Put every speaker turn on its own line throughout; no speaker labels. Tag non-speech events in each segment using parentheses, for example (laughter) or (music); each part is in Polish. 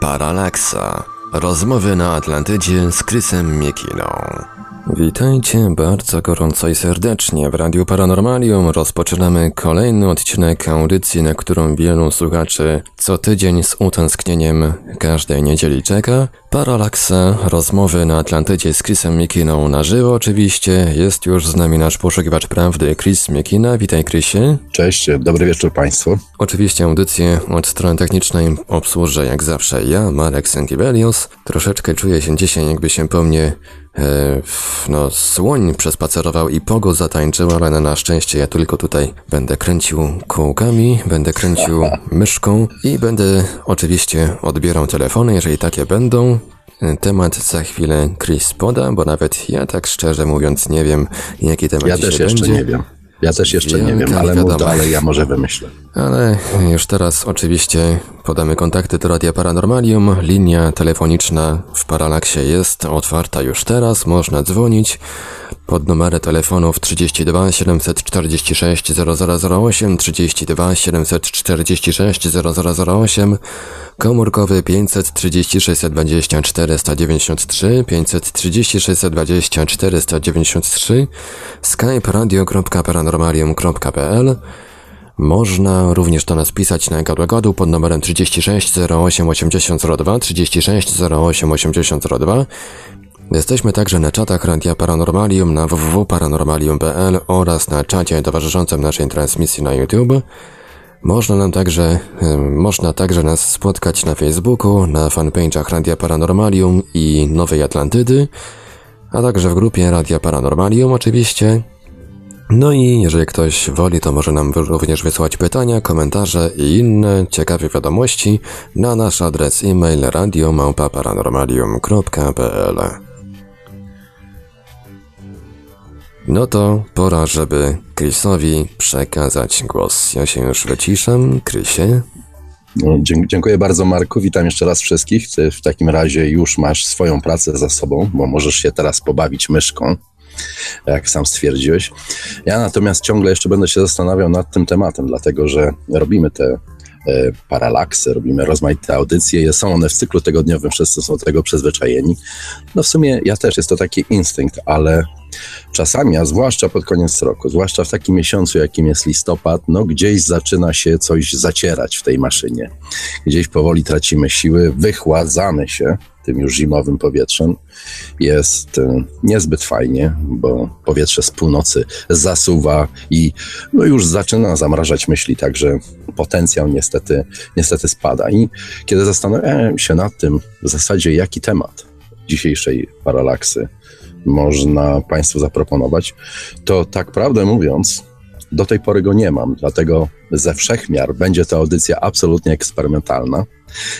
Paralaksa. Rozmowy na Atlantydzie z Krysem Miekiną. Witajcie bardzo gorąco i serdecznie w Radiu Paranormalium. Rozpoczynamy kolejny odcinek audycji, na którą wielu słuchaczy co tydzień z utęsknieniem każdej niedzieli czeka. Paralaksa, rozmowy na Atlantydzie z Chrisem Mikiną na żywo oczywiście. Jest już z nami nasz poszukiwacz prawdy Chris Mikina. Witaj Chrisie.
Cześć, dobry wieczór Państwu.
Oczywiście audycję od strony technicznej obsłużę jak zawsze ja, Marek Sentibelius. Troszeczkę czuję się dzisiaj jakby się po mnie no, słoń przespacerował i pogo zatańczył, ale na szczęście ja tylko tutaj będę kręcił kółkami, będę kręcił myszką i będę oczywiście odbierał telefony, jeżeli takie będą. E, temat za chwilę Chris poda, bo nawet ja tak szczerze mówiąc nie wiem, jaki temat
ja
dzisiaj
też jeszcze
będzie.
nie wiem. Ja też jeszcze nie wiem, ale mów dalej, ja może wymyślę.
Ale już teraz oczywiście podamy kontakty do Radia Paranormalium. Linia telefoniczna w Paralaksie jest otwarta już teraz. Można dzwonić pod numery telefonów 32 746 0008, 32 746 0008, komórkowy 530 620 493, 530 620 493, skype radio.paranormalium.pl można również do nas pisać na gadu pod numerem 36 08 8002, 36 08 8002. Jesteśmy także na czatach Radia Paranormalium na www.paranormalium.pl oraz na czacie towarzyszącym naszej transmisji na YouTube. Można nam także, można także nas spotkać na Facebooku, na fanpage'ach Radia Paranormalium i Nowej Atlantydy, a także w grupie Radia Paranormalium oczywiście. No i jeżeli ktoś woli, to może nam również wysłać pytania, komentarze i inne ciekawe wiadomości na nasz adres e-mail radiomałpa-paranormalium.pl No to pora, żeby Chrisowi przekazać głos. Ja się już wyciszam. Krysie?
No, dziękuję bardzo Marku, witam jeszcze raz wszystkich. Ty w takim razie już masz swoją pracę za sobą, bo możesz się teraz pobawić myszką jak sam stwierdziłeś. Ja natomiast ciągle jeszcze będę się zastanawiał nad tym tematem, dlatego że robimy te e, paralaksy, robimy rozmaite audycje, są one w cyklu tygodniowym, wszyscy są do tego przyzwyczajeni. No w sumie ja też, jest to taki instynkt, ale czasami, a zwłaszcza pod koniec roku, zwłaszcza w takim miesiącu, jakim jest listopad, no gdzieś zaczyna się coś zacierać w tej maszynie. Gdzieś powoli tracimy siły, wychładzamy się, tym już zimowym powietrzem. Jest e, niezbyt fajnie, bo powietrze z północy zasuwa i no już zaczyna zamrażać myśli, także potencjał niestety, niestety spada. I kiedy zastanawiałem się nad tym w zasadzie, jaki temat dzisiejszej paralaksy można Państwu zaproponować, to tak prawdę mówiąc, do tej pory go nie mam, dlatego ze wszechmiar będzie to audycja absolutnie eksperymentalna.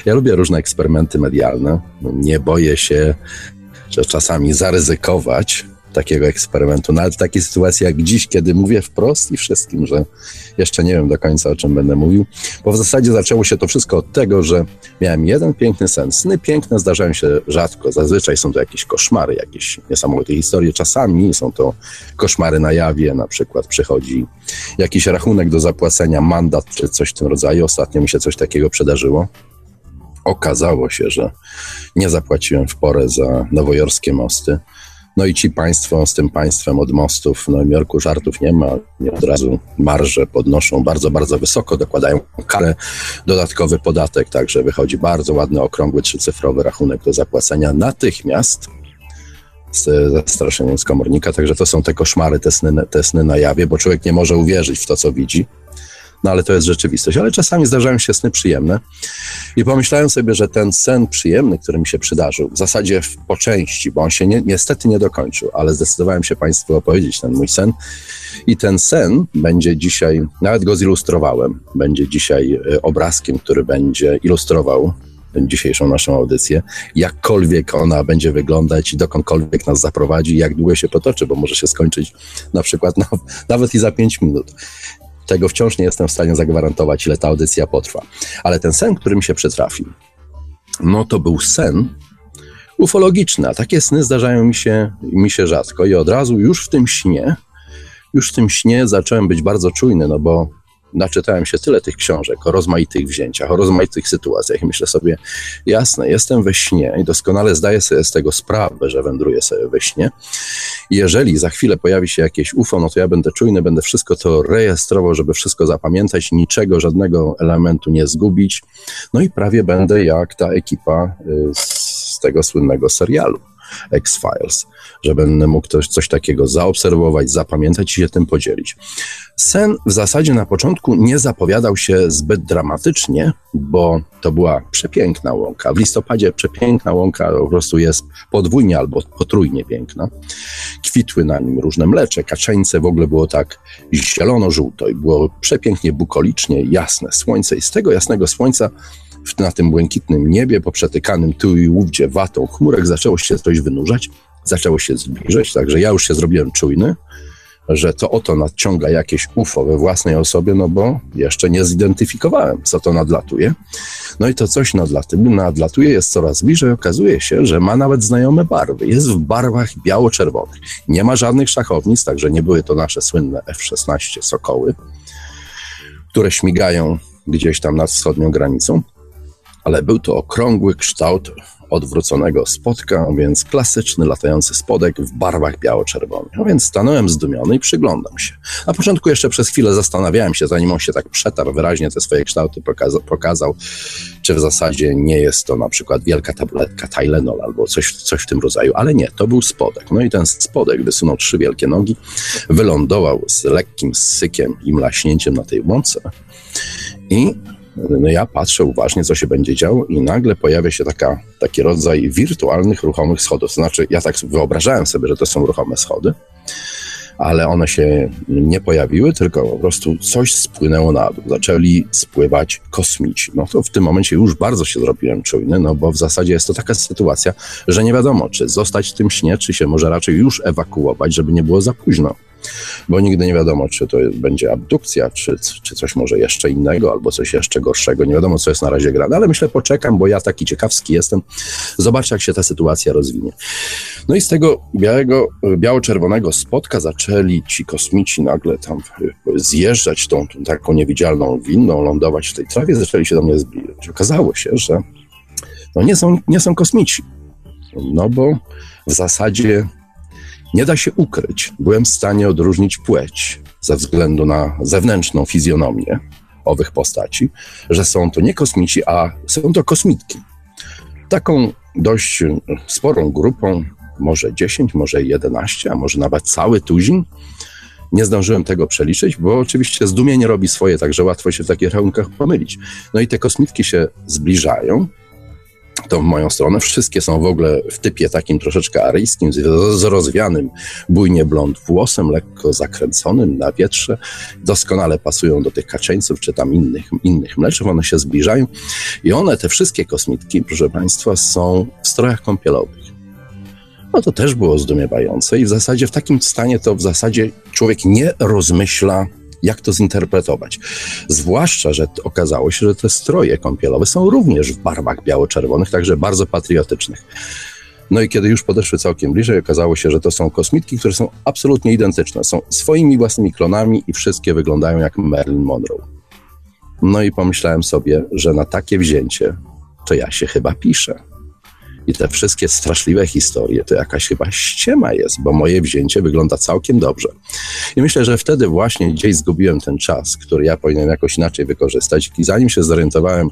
Ja lubię różne eksperymenty medialne. Nie boję się czasami zaryzykować takiego eksperymentu, nawet w takiej sytuacji jak dziś, kiedy mówię wprost i wszystkim, że jeszcze nie wiem do końca o czym będę mówił, bo w zasadzie zaczęło się to wszystko od tego, że miałem jeden piękny sen. Sny piękne zdarzają się rzadko, zazwyczaj są to jakieś koszmary, jakieś niesamowite historie, czasami są to koszmary na jawie, na przykład przychodzi jakiś rachunek do zapłacenia, mandat czy coś w tym rodzaju. Ostatnio mi się coś takiego przydarzyło. Okazało się, że nie zapłaciłem w porę za nowojorskie mosty. No i ci państwo z tym państwem od mostów w Nowym Jorku żartów nie ma. Nie od razu marże podnoszą bardzo, bardzo wysoko, dokładają karę, dodatkowy podatek, także wychodzi bardzo ładny, okrągły, trzycyfrowy rachunek do zapłacenia natychmiast z zastraszeniem z komornika. Także to są te koszmary, te sny, te sny na jawie, bo człowiek nie może uwierzyć w to, co widzi no ale to jest rzeczywistość. Ale czasami zdarzają się sny przyjemne i pomyślałem sobie, że ten sen przyjemny, który mi się przydarzył, w zasadzie po części, bo on się nie, niestety nie dokończył, ale zdecydowałem się Państwu opowiedzieć ten mój sen i ten sen będzie dzisiaj, nawet go zilustrowałem, będzie dzisiaj e, obrazkiem, który będzie ilustrował dzisiejszą naszą audycję, jakkolwiek ona będzie wyglądać i dokądkolwiek nas zaprowadzi, jak długo się potoczy, bo może się skończyć na przykład na, nawet i za pięć minut. Tego wciąż nie jestem w stanie zagwarantować, ile ta audycja potrwa. Ale ten sen, który mi się przytrafił, no to był sen ufologiczny, a takie sny zdarzają mi się, mi się rzadko i od razu już w tym śnie, już w tym śnie zacząłem być bardzo czujny, no bo naczytałem się tyle tych książek o rozmaitych wzięciach, o rozmaitych sytuacjach i myślę sobie, jasne, jestem we śnie i doskonale zdaję sobie z tego sprawę, że wędruję sobie we śnie. Jeżeli za chwilę pojawi się jakieś UFO, no to ja będę czujny, będę wszystko to rejestrował, żeby wszystko zapamiętać, niczego, żadnego elementu nie zgubić. No i prawie będę jak ta ekipa y, z tego słynnego serialu. X-Files, że mógł coś, coś takiego zaobserwować, zapamiętać i się tym podzielić. Sen w zasadzie na początku nie zapowiadał się zbyt dramatycznie, bo to była przepiękna łąka. W listopadzie przepiękna łąka po prostu jest podwójnie albo potrójnie piękna. Kwitły na nim różne mlecze, kaczeńce, w ogóle było tak zielono-żółto i było przepięknie bukolicznie, jasne słońce i z tego jasnego słońca na tym błękitnym niebie, poprzetykanym tu i ówdzie watą chmurek, zaczęło się coś wynurzać, zaczęło się zbliżać, także ja już się zrobiłem czujny, że to oto nadciąga jakieś UFO we własnej osobie, no bo jeszcze nie zidentyfikowałem, co to nadlatuje. No i to coś nadlatuje, nadlatuje jest coraz bliżej, okazuje się, że ma nawet znajome barwy. Jest w barwach biało-czerwonych. Nie ma żadnych szachownic, także nie były to nasze słynne F-16 Sokoły, które śmigają gdzieś tam nad wschodnią granicą ale był to okrągły kształt odwróconego spodka, więc klasyczny latający spodek w barwach biało-czerwonych. No więc stanąłem zdumiony i przyglądam się. Na początku jeszcze przez chwilę zastanawiałem się, zanim on się tak przetarł, wyraźnie te swoje kształty pokazał, pokazał czy w zasadzie nie jest to na przykład wielka tabletka Tylenol albo coś, coś w tym rodzaju, ale nie, to był spodek. No i ten spodek wysunął trzy wielkie nogi, wylądował z lekkim sykiem i mlaśnięciem na tej łące i no ja patrzę uważnie, co się będzie działo i nagle pojawia się taka, taki rodzaj wirtualnych, ruchomych schodów. Znaczy, ja tak wyobrażałem sobie, że to są ruchome schody, ale one się nie pojawiły, tylko po prostu coś spłynęło na dół. Zaczęli spływać kosmici. No to w tym momencie już bardzo się zrobiłem czujny, no bo w zasadzie jest to taka sytuacja, że nie wiadomo, czy zostać w tym śnie, czy się może raczej już ewakuować, żeby nie było za późno bo nigdy nie wiadomo, czy to będzie abdukcja, czy, czy coś może jeszcze innego, albo coś jeszcze gorszego. Nie wiadomo, co jest na razie grane, ale myślę, poczekam, bo ja taki ciekawski jestem. Zobaczę, jak się ta sytuacja rozwinie. No i z tego białego, biało-czerwonego spotka zaczęli ci kosmici nagle tam zjeżdżać tą, tą taką niewidzialną winną, lądować w tej trawie, zaczęli się do mnie zbliżać. Okazało się, że no nie, są, nie są kosmici. No bo w zasadzie nie da się ukryć. Byłem w stanie odróżnić płeć ze względu na zewnętrzną fizjonomię owych postaci, że są to nie kosmici, a są to kosmitki. Taką dość sporą grupą, może 10, może 11, a może nawet cały tuzin. Nie zdążyłem tego przeliczyć, bo oczywiście zdumienie robi swoje, także łatwo się w takich rachunkach pomylić. No i te kosmitki się zbliżają, to w moją stronę. Wszystkie są w ogóle w typie takim troszeczkę aryjskim, z rozwianym bujnie blond włosem, lekko zakręconym na wietrze. Doskonale pasują do tych kaczeńców, czy tam innych, innych mleczów. One się zbliżają i one, te wszystkie kosmitki, proszę Państwa, są w strojach kąpielowych. No to też było zdumiewające i w zasadzie w takim stanie to w zasadzie człowiek nie rozmyśla jak to zinterpretować. Zwłaszcza, że okazało się, że te stroje kąpielowe są również w barwach biało-czerwonych, także bardzo patriotycznych. No i kiedy już podeszły całkiem bliżej, okazało się, że to są kosmitki, które są absolutnie identyczne. Są swoimi własnymi klonami i wszystkie wyglądają jak Marilyn Monroe. No i pomyślałem sobie, że na takie wzięcie to ja się chyba piszę. I te wszystkie straszliwe historie to jakaś chyba ściema jest, bo moje wzięcie wygląda całkiem dobrze. I myślę, że wtedy właśnie gdzieś zgubiłem ten czas, który ja powinienem jakoś inaczej wykorzystać. I zanim się zorientowałem,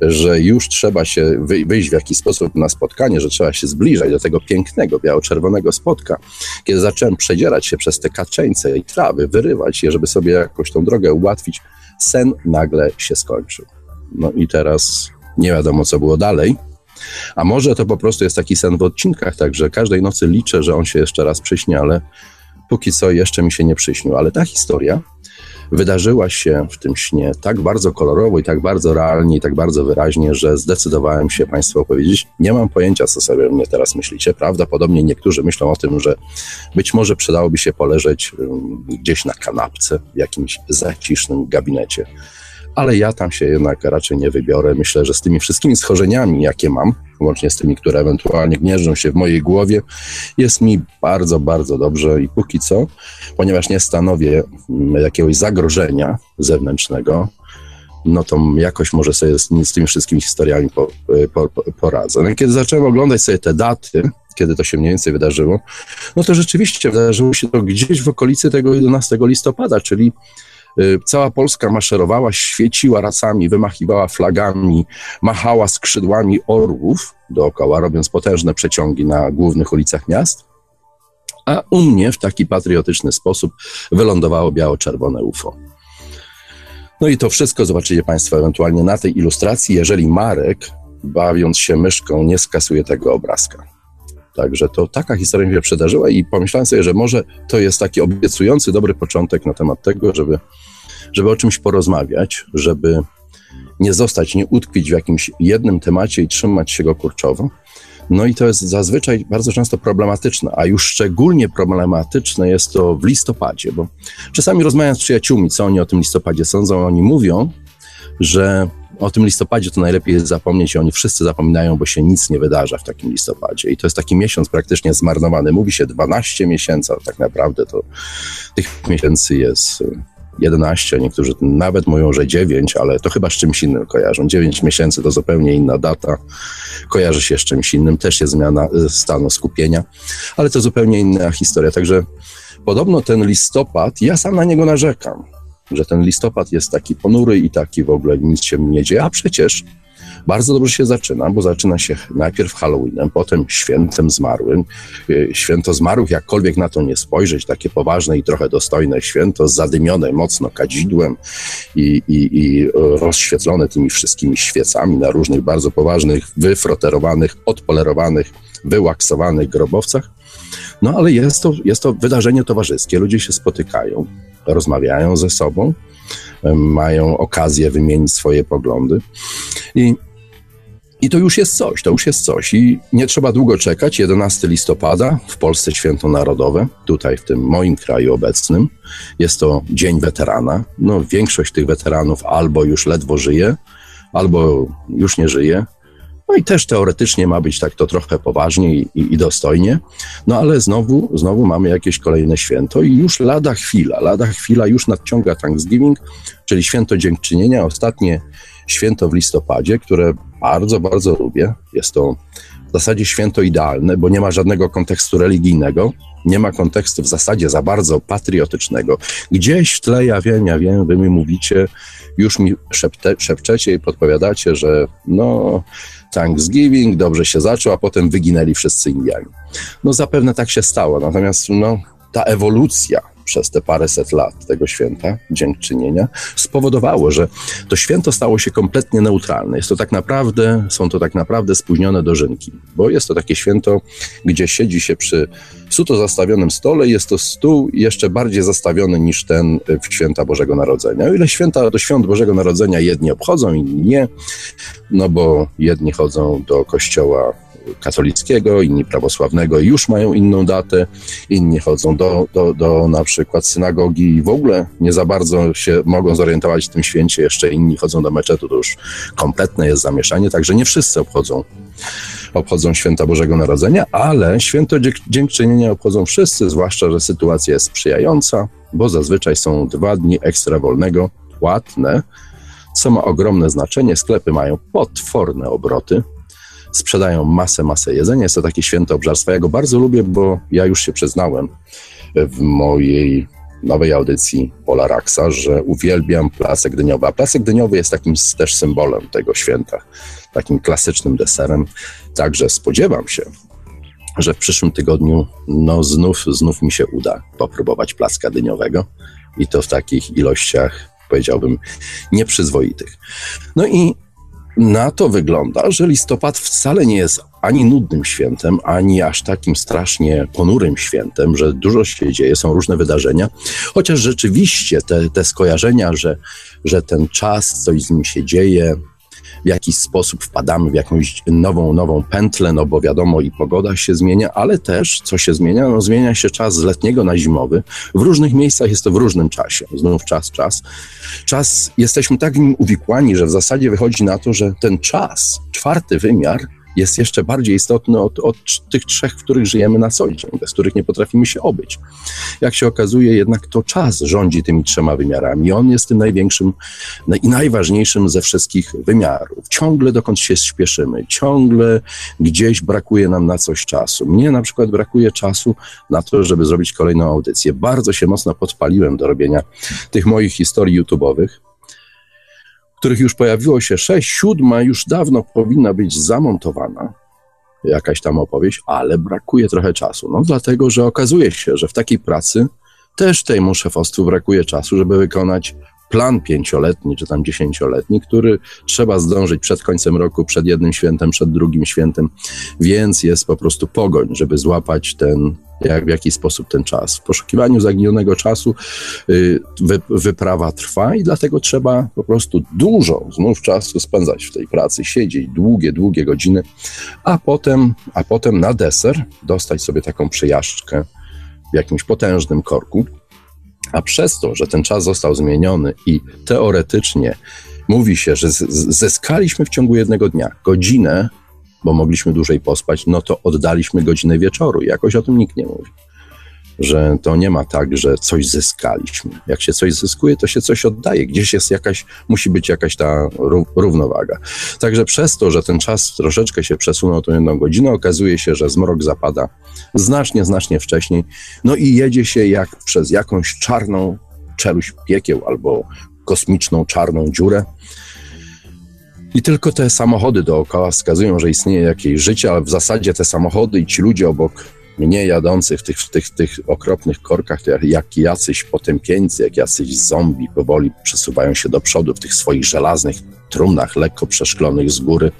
że już trzeba się wyjść w jakiś sposób na spotkanie, że trzeba się zbliżać do tego pięknego, biało-czerwonego spotka. Kiedy zacząłem przedzierać się przez te kaczeńce i trawy, wyrywać je, żeby sobie jakoś tą drogę ułatwić, sen nagle się skończył. No i teraz nie wiadomo, co było dalej. A może to po prostu jest taki sen w odcinkach, także każdej nocy liczę, że on się jeszcze raz przyśnie, ale póki co jeszcze mi się nie przyśnił. Ale ta historia wydarzyła się w tym śnie tak bardzo kolorowo i tak bardzo realnie i tak bardzo wyraźnie, że zdecydowałem się Państwu opowiedzieć. Nie mam pojęcia, co sobie mnie teraz myślicie. Prawdopodobnie niektórzy myślą o tym, że być może przydałoby się poleżeć gdzieś na kanapce w jakimś zacisznym gabinecie ale ja tam się jednak raczej nie wybiorę. Myślę, że z tymi wszystkimi schorzeniami, jakie mam, łącznie z tymi, które ewentualnie gnieżdżą się w mojej głowie, jest mi bardzo, bardzo dobrze i póki co, ponieważ nie stanowię jakiegoś zagrożenia zewnętrznego, no to jakoś może sobie z, z tymi wszystkimi historiami po, po, po, poradzę. No kiedy zacząłem oglądać sobie te daty, kiedy to się mniej więcej wydarzyło, no to rzeczywiście wydarzyło się to gdzieś w okolicy tego 11 listopada, czyli cała Polska maszerowała, świeciła racami, wymachiwała flagami, machała skrzydłami orłów dookoła, robiąc potężne przeciągi na głównych ulicach miast. A u mnie w taki patriotyczny sposób wylądowało biało-czerwone UFO. No i to wszystko zobaczycie Państwo ewentualnie na tej ilustracji, jeżeli Marek, bawiąc się myszką, nie skasuje tego obrazka. Także to taka historia mi się przydarzyła i pomyślałem sobie, że może to jest taki obiecujący, dobry początek na temat tego, żeby, żeby o czymś porozmawiać, żeby nie zostać, nie utkwić w jakimś jednym temacie i trzymać się go kurczowo. No i to jest zazwyczaj bardzo często problematyczne, a już szczególnie problematyczne jest to w listopadzie, bo czasami rozmawiam z przyjaciółmi, co oni o tym listopadzie sądzą, oni mówią, że o tym listopadzie to najlepiej jest zapomnieć i oni wszyscy zapominają, bo się nic nie wydarza w takim listopadzie. I to jest taki miesiąc praktycznie zmarnowany. Mówi się 12 miesięcy, a tak naprawdę to tych miesięcy jest 11, niektórzy nawet mówią, że 9, ale to chyba z czymś innym kojarzą. 9 miesięcy to zupełnie inna data, kojarzy się z czymś innym, też jest zmiana e, stanu skupienia, ale to zupełnie inna historia. Także podobno ten listopad, ja sam na niego narzekam że ten listopad jest taki ponury i taki w ogóle nic się nie dzieje, a przecież bardzo dobrze się zaczyna, bo zaczyna się najpierw Halloweenem, potem świętem zmarłym. E, święto zmarłych, jakkolwiek na to nie spojrzeć, takie poważne i trochę dostojne święto, zadymione mocno kadzidłem i, i, i rozświetlone tymi wszystkimi świecami na różnych bardzo poważnych, wyfroterowanych, odpolerowanych, wyłaksowanych grobowcach. No ale jest to, jest to wydarzenie towarzyskie, ludzie się spotykają, rozmawiają ze sobą, mają okazję wymienić swoje poglądy. I, I to już jest coś, to już jest coś. I nie trzeba długo czekać. 11 listopada w Polsce Święto Narodowe, tutaj w tym moim kraju obecnym. Jest to Dzień Weterana. No, większość tych weteranów albo już ledwo żyje, albo już nie żyje, no i też teoretycznie ma być tak to trochę poważnie i, i, dostojnie, no ale znowu, znowu mamy jakieś kolejne święto i już lada chwila, lada chwila już nadciąga Thanksgiving, czyli święto dziękczynienia, ostatnie święto w listopadzie, które bardzo, bardzo lubię. Jest to w zasadzie święto idealne, bo nie ma żadnego kontekstu religijnego, nie ma kontekstu w zasadzie za bardzo patriotycznego. Gdzieś w tle, ja wiem, ja wiem, wy mi mówicie, już mi szepte, szepczecie i podpowiadacie, że no Thanksgiving, dobrze się zaczął, a potem wyginęli wszyscy Indianie. No zapewne tak się stało, natomiast no, ta ewolucja przez te paręset lat tego święta, dziękczynienia, spowodowało, że to święto stało się kompletnie neutralne. Jest to tak naprawdę, są to tak naprawdę spóźnione dożynki, bo jest to takie święto, gdzie siedzi się przy suto zastawionym stole, jest to stół jeszcze bardziej zastawiony niż ten w święta Bożego Narodzenia. O ile święta do świąt Bożego Narodzenia jedni obchodzą, inni nie, no bo jedni chodzą do kościoła katolickiego, inni prawosławnego i już mają inną datę, inni chodzą do, do, do na przykład synagogi i w ogóle nie za bardzo się mogą zorientować w tym święcie, jeszcze inni chodzą do meczetu, to już kompletne jest zamieszanie, także nie wszyscy obchodzą obchodzą święta Bożego Narodzenia, ale święto dziękczynienia obchodzą wszyscy, zwłaszcza, że sytuacja jest sprzyjająca, bo zazwyczaj są dwa dni ekstra wolnego, płatne, co ma ogromne znaczenie. Sklepy mają potworne obroty, sprzedają masę, masę jedzenia. Jest to takie święto obżarstwa. Ja go bardzo lubię, bo ja już się przyznałem w mojej nowej audycji Pola Raxa, że uwielbiam placek dyniowy. A placek dyniowy jest takim też symbolem tego święta, takim klasycznym deserem. Także spodziewam się, że w przyszłym tygodniu no znów, znów mi się uda popróbować placka dyniowego i to w takich ilościach, powiedziałbym, nieprzyzwoitych. No i na to wygląda, że listopad wcale nie jest ani nudnym świętem, ani aż takim strasznie ponurym świętem, że dużo się dzieje, są różne wydarzenia, chociaż rzeczywiście te, te skojarzenia, że, że ten czas, coś z nim się dzieje, w jakiś sposób wpadamy w jakąś nową, nową pętlę, no bo wiadomo i pogoda się zmienia, ale też co się zmienia? No zmienia się czas z letniego na zimowy. W różnych miejscach jest to w różnym czasie. Znów czas, czas. Czas, jesteśmy tak w nim uwikłani, że w zasadzie wychodzi na to, że ten czas, czwarty wymiar, jest jeszcze bardziej istotny od, od tych trzech, w których żyjemy na co dzień, bez których nie potrafimy się obyć. Jak się okazuje, jednak to czas rządzi tymi trzema wymiarami. On jest tym największym i najważniejszym ze wszystkich wymiarów. Ciągle dokąd się śpieszymy, ciągle gdzieś brakuje nam na coś czasu. Mnie na przykład brakuje czasu na to, żeby zrobić kolejną audycję. Bardzo się mocno podpaliłem do robienia tych moich historii YouTube'owych których już pojawiło się sześć, siódma już dawno powinna być zamontowana, jakaś tam opowieść, ale brakuje trochę czasu. No dlatego, że okazuje się, że w takiej pracy też temu szefostwu brakuje czasu, żeby wykonać plan pięcioletni czy tam dziesięcioletni, który trzeba zdążyć przed końcem roku, przed jednym świętem, przed drugim świętem, więc jest po prostu pogoń, żeby złapać ten, jak, w jaki sposób ten czas. W poszukiwaniu zaginionego czasu y, wy, wyprawa trwa i dlatego trzeba po prostu dużo znów czasu spędzać w tej pracy, siedzieć długie, długie godziny, a potem, a potem na deser dostać sobie taką przejażdżkę w jakimś potężnym korku, a przez to, że ten czas został zmieniony i teoretycznie mówi się, że zyskaliśmy w ciągu jednego dnia godzinę, bo mogliśmy dłużej pospać, no to oddaliśmy godzinę wieczoru. Jakoś o tym nikt nie mówi że to nie ma tak, że coś zyskaliśmy. Jak się coś zyskuje, to się coś oddaje. Gdzieś jest jakaś, musi być jakaś ta równowaga. Także przez to, że ten czas troszeczkę się przesunął tą jedną godzinę, okazuje się, że zmrok zapada znacznie, znacznie wcześniej. No i jedzie się jak przez jakąś czarną czeluść piekieł albo kosmiczną czarną dziurę. I tylko te samochody dookoła wskazują, że istnieje jakieś życie, ale w zasadzie te samochody i ci ludzie obok mnie jadących w tych, w tych, tych okropnych korkach, to jak, jak jacyś potępieńcy, jak jacyś zombie powoli przesuwają się do przodu w tych swoich żelaznych trumnach, lekko przeszklonych z góry.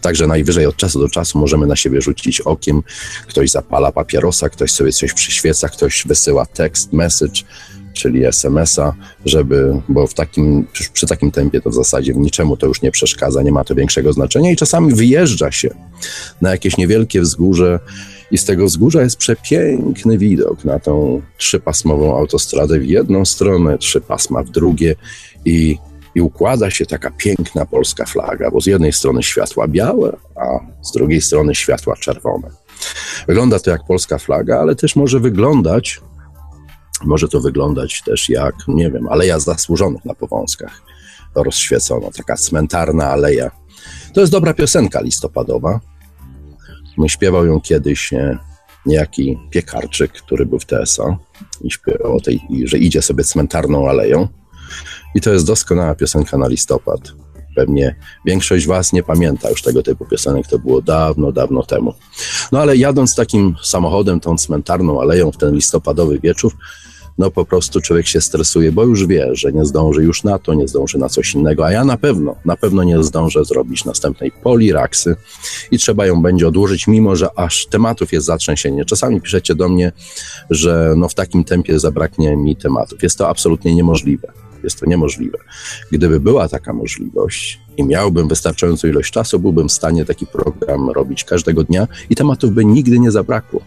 Także najwyżej od czasu do czasu możemy na siebie rzucić okiem. Ktoś zapala papierosa, ktoś sobie coś przyświeca, ktoś wysyła tekst, message, czyli SMS-a, żeby, bo w takim, przy, takim tempie to w zasadzie w niczemu to już nie przeszkadza, nie ma to większego znaczenia i czasami wyjeżdża się na jakieś niewielkie wzgórze i z tego wzgórza jest przepiękny widok na tą trzypasmową autostradę w jedną stronę, trzy pasma w drugie i, i układa się taka piękna polska flaga, bo z jednej strony światła białe, a z drugiej strony światła czerwone. Wygląda to jak polska flaga, ale też może wyglądać, może to wyglądać też jak, nie wiem, aleja zasłużonych na Powązkach rozświecono, taka cmentarna aleja. To jest dobra piosenka listopadowa, Śpiewał ją kiedyś e, niejaki piekarczyk, który był w TSA i śpiewał o tej, że idzie sobie cmentarną aleją. I to jest doskonała piosenka na listopad. Pewnie większość Was nie pamięta już tego typu piosenek, to było dawno, dawno temu. No ale jadąc takim samochodem, tą cmentarną aleją w ten listopadowy wieczór, no po prostu człowiek się stresuje, bo już wie, że nie zdąży już na to, nie zdąży na coś innego, a ja na pewno, na pewno nie zdążę zrobić następnej poliraksy i trzeba ją będzie odłożyć, mimo że aż tematów jest zatrzęsienie. Czasami piszecie do mnie, że no w takim tempie zabraknie mi tematów. Jest to absolutnie niemożliwe. Jest to niemożliwe. Gdyby była taka możliwość i miałbym wystarczającą ilość czasu, byłbym w stanie taki program robić każdego dnia i tematów by nigdy nie zabrakło.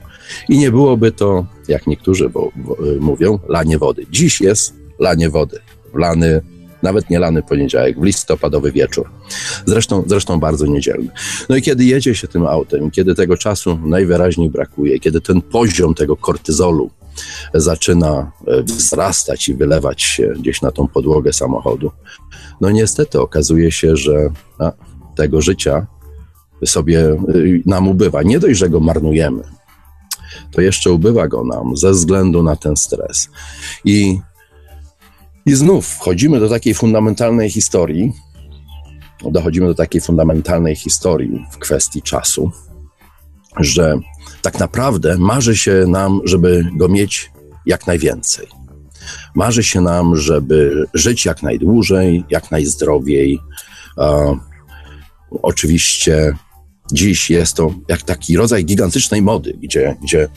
I nie byłoby to, jak niektórzy bo, bo, mówią, lanie wody. Dziś jest lanie wody. Lany, nawet nie lany poniedziałek, w listopadowy wieczór. Zresztą, zresztą bardzo niedzielny. No i kiedy jedzie się tym autem, kiedy tego czasu najwyraźniej brakuje, kiedy ten poziom tego kortyzolu zaczyna e, wzrastać i wylewać się gdzieś na tą podłogę samochodu, no niestety okazuje się, że a, tego życia sobie y, nam ubywa. Nie dość, że go marnujemy, to jeszcze ubywa go nam ze względu na ten stres. I, i znów wchodzimy do takiej fundamentalnej historii, dochodzimy do takiej fundamentalnej historii w kwestii czasu, że tak naprawdę marzy się nam, żeby go mieć jak najwięcej. Marzy się nam, żeby żyć jak najdłużej, jak najzdrowiej. E, oczywiście Dziś jest to jak taki rodzaj gigantycznej mody, gdzie, gdzie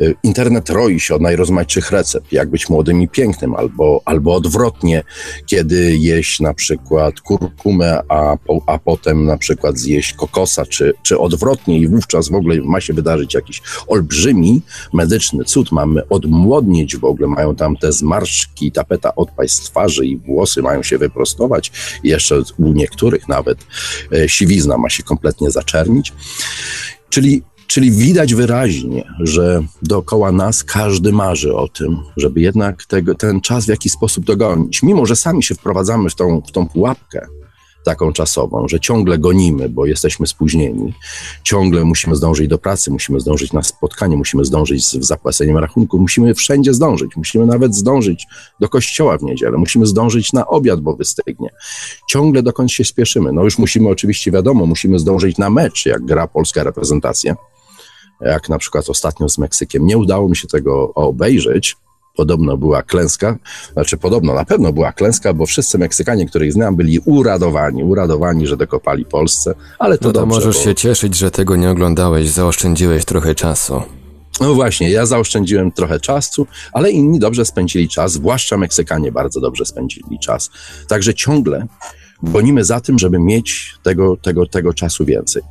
y, internet roi się od najrozmaitszych recept, jak być młodym i pięknym, albo, albo odwrotnie, kiedy jeść na przykład kurkumę, a, po, a potem na przykład zjeść kokosa, czy, czy odwrotnie i wówczas w ogóle ma się wydarzyć jakiś olbrzymi medyczny cud. Mamy odmłodnieć w ogóle, mają tam te zmarszczki, tapeta odpaść z twarzy i włosy mają się wyprostować. Jeszcze u niektórych nawet e, siwizna ma się kompletnie zaczernić. Czyli, czyli widać wyraźnie, że dookoła nas każdy marzy o tym, żeby jednak tego, ten czas w jakiś sposób dogonić. Mimo, że sami się wprowadzamy w tą, w tą pułapkę, taką czasową, że ciągle gonimy, bo jesteśmy spóźnieni, ciągle musimy zdążyć do pracy, musimy zdążyć na spotkanie, musimy zdążyć z zapłaceniem rachunku, musimy wszędzie zdążyć, musimy nawet zdążyć do kościoła w niedzielę, musimy zdążyć na obiad, bo wystygnie. Ciągle dokąd się spieszymy. No już musimy oczywiście, wiadomo, musimy zdążyć na mecz, jak gra polska reprezentacja, jak na przykład ostatnio z Meksykiem. Nie udało mi się tego obejrzeć, podobno była klęska, znaczy podobno, na pewno była klęska, bo wszyscy Meksykanie, których znam, byli uradowani, uradowani, że dokopali Polsce, ale to
No to
dobrze,
możesz
bo...
się cieszyć, że tego nie oglądałeś, zaoszczędziłeś trochę czasu.
No właśnie, ja zaoszczędziłem trochę czasu, ale inni dobrze spędzili czas, zwłaszcza Meksykanie bardzo dobrze spędzili czas. Także ciągle gonimy za tym, żeby mieć tego, tego, tego czasu więcej.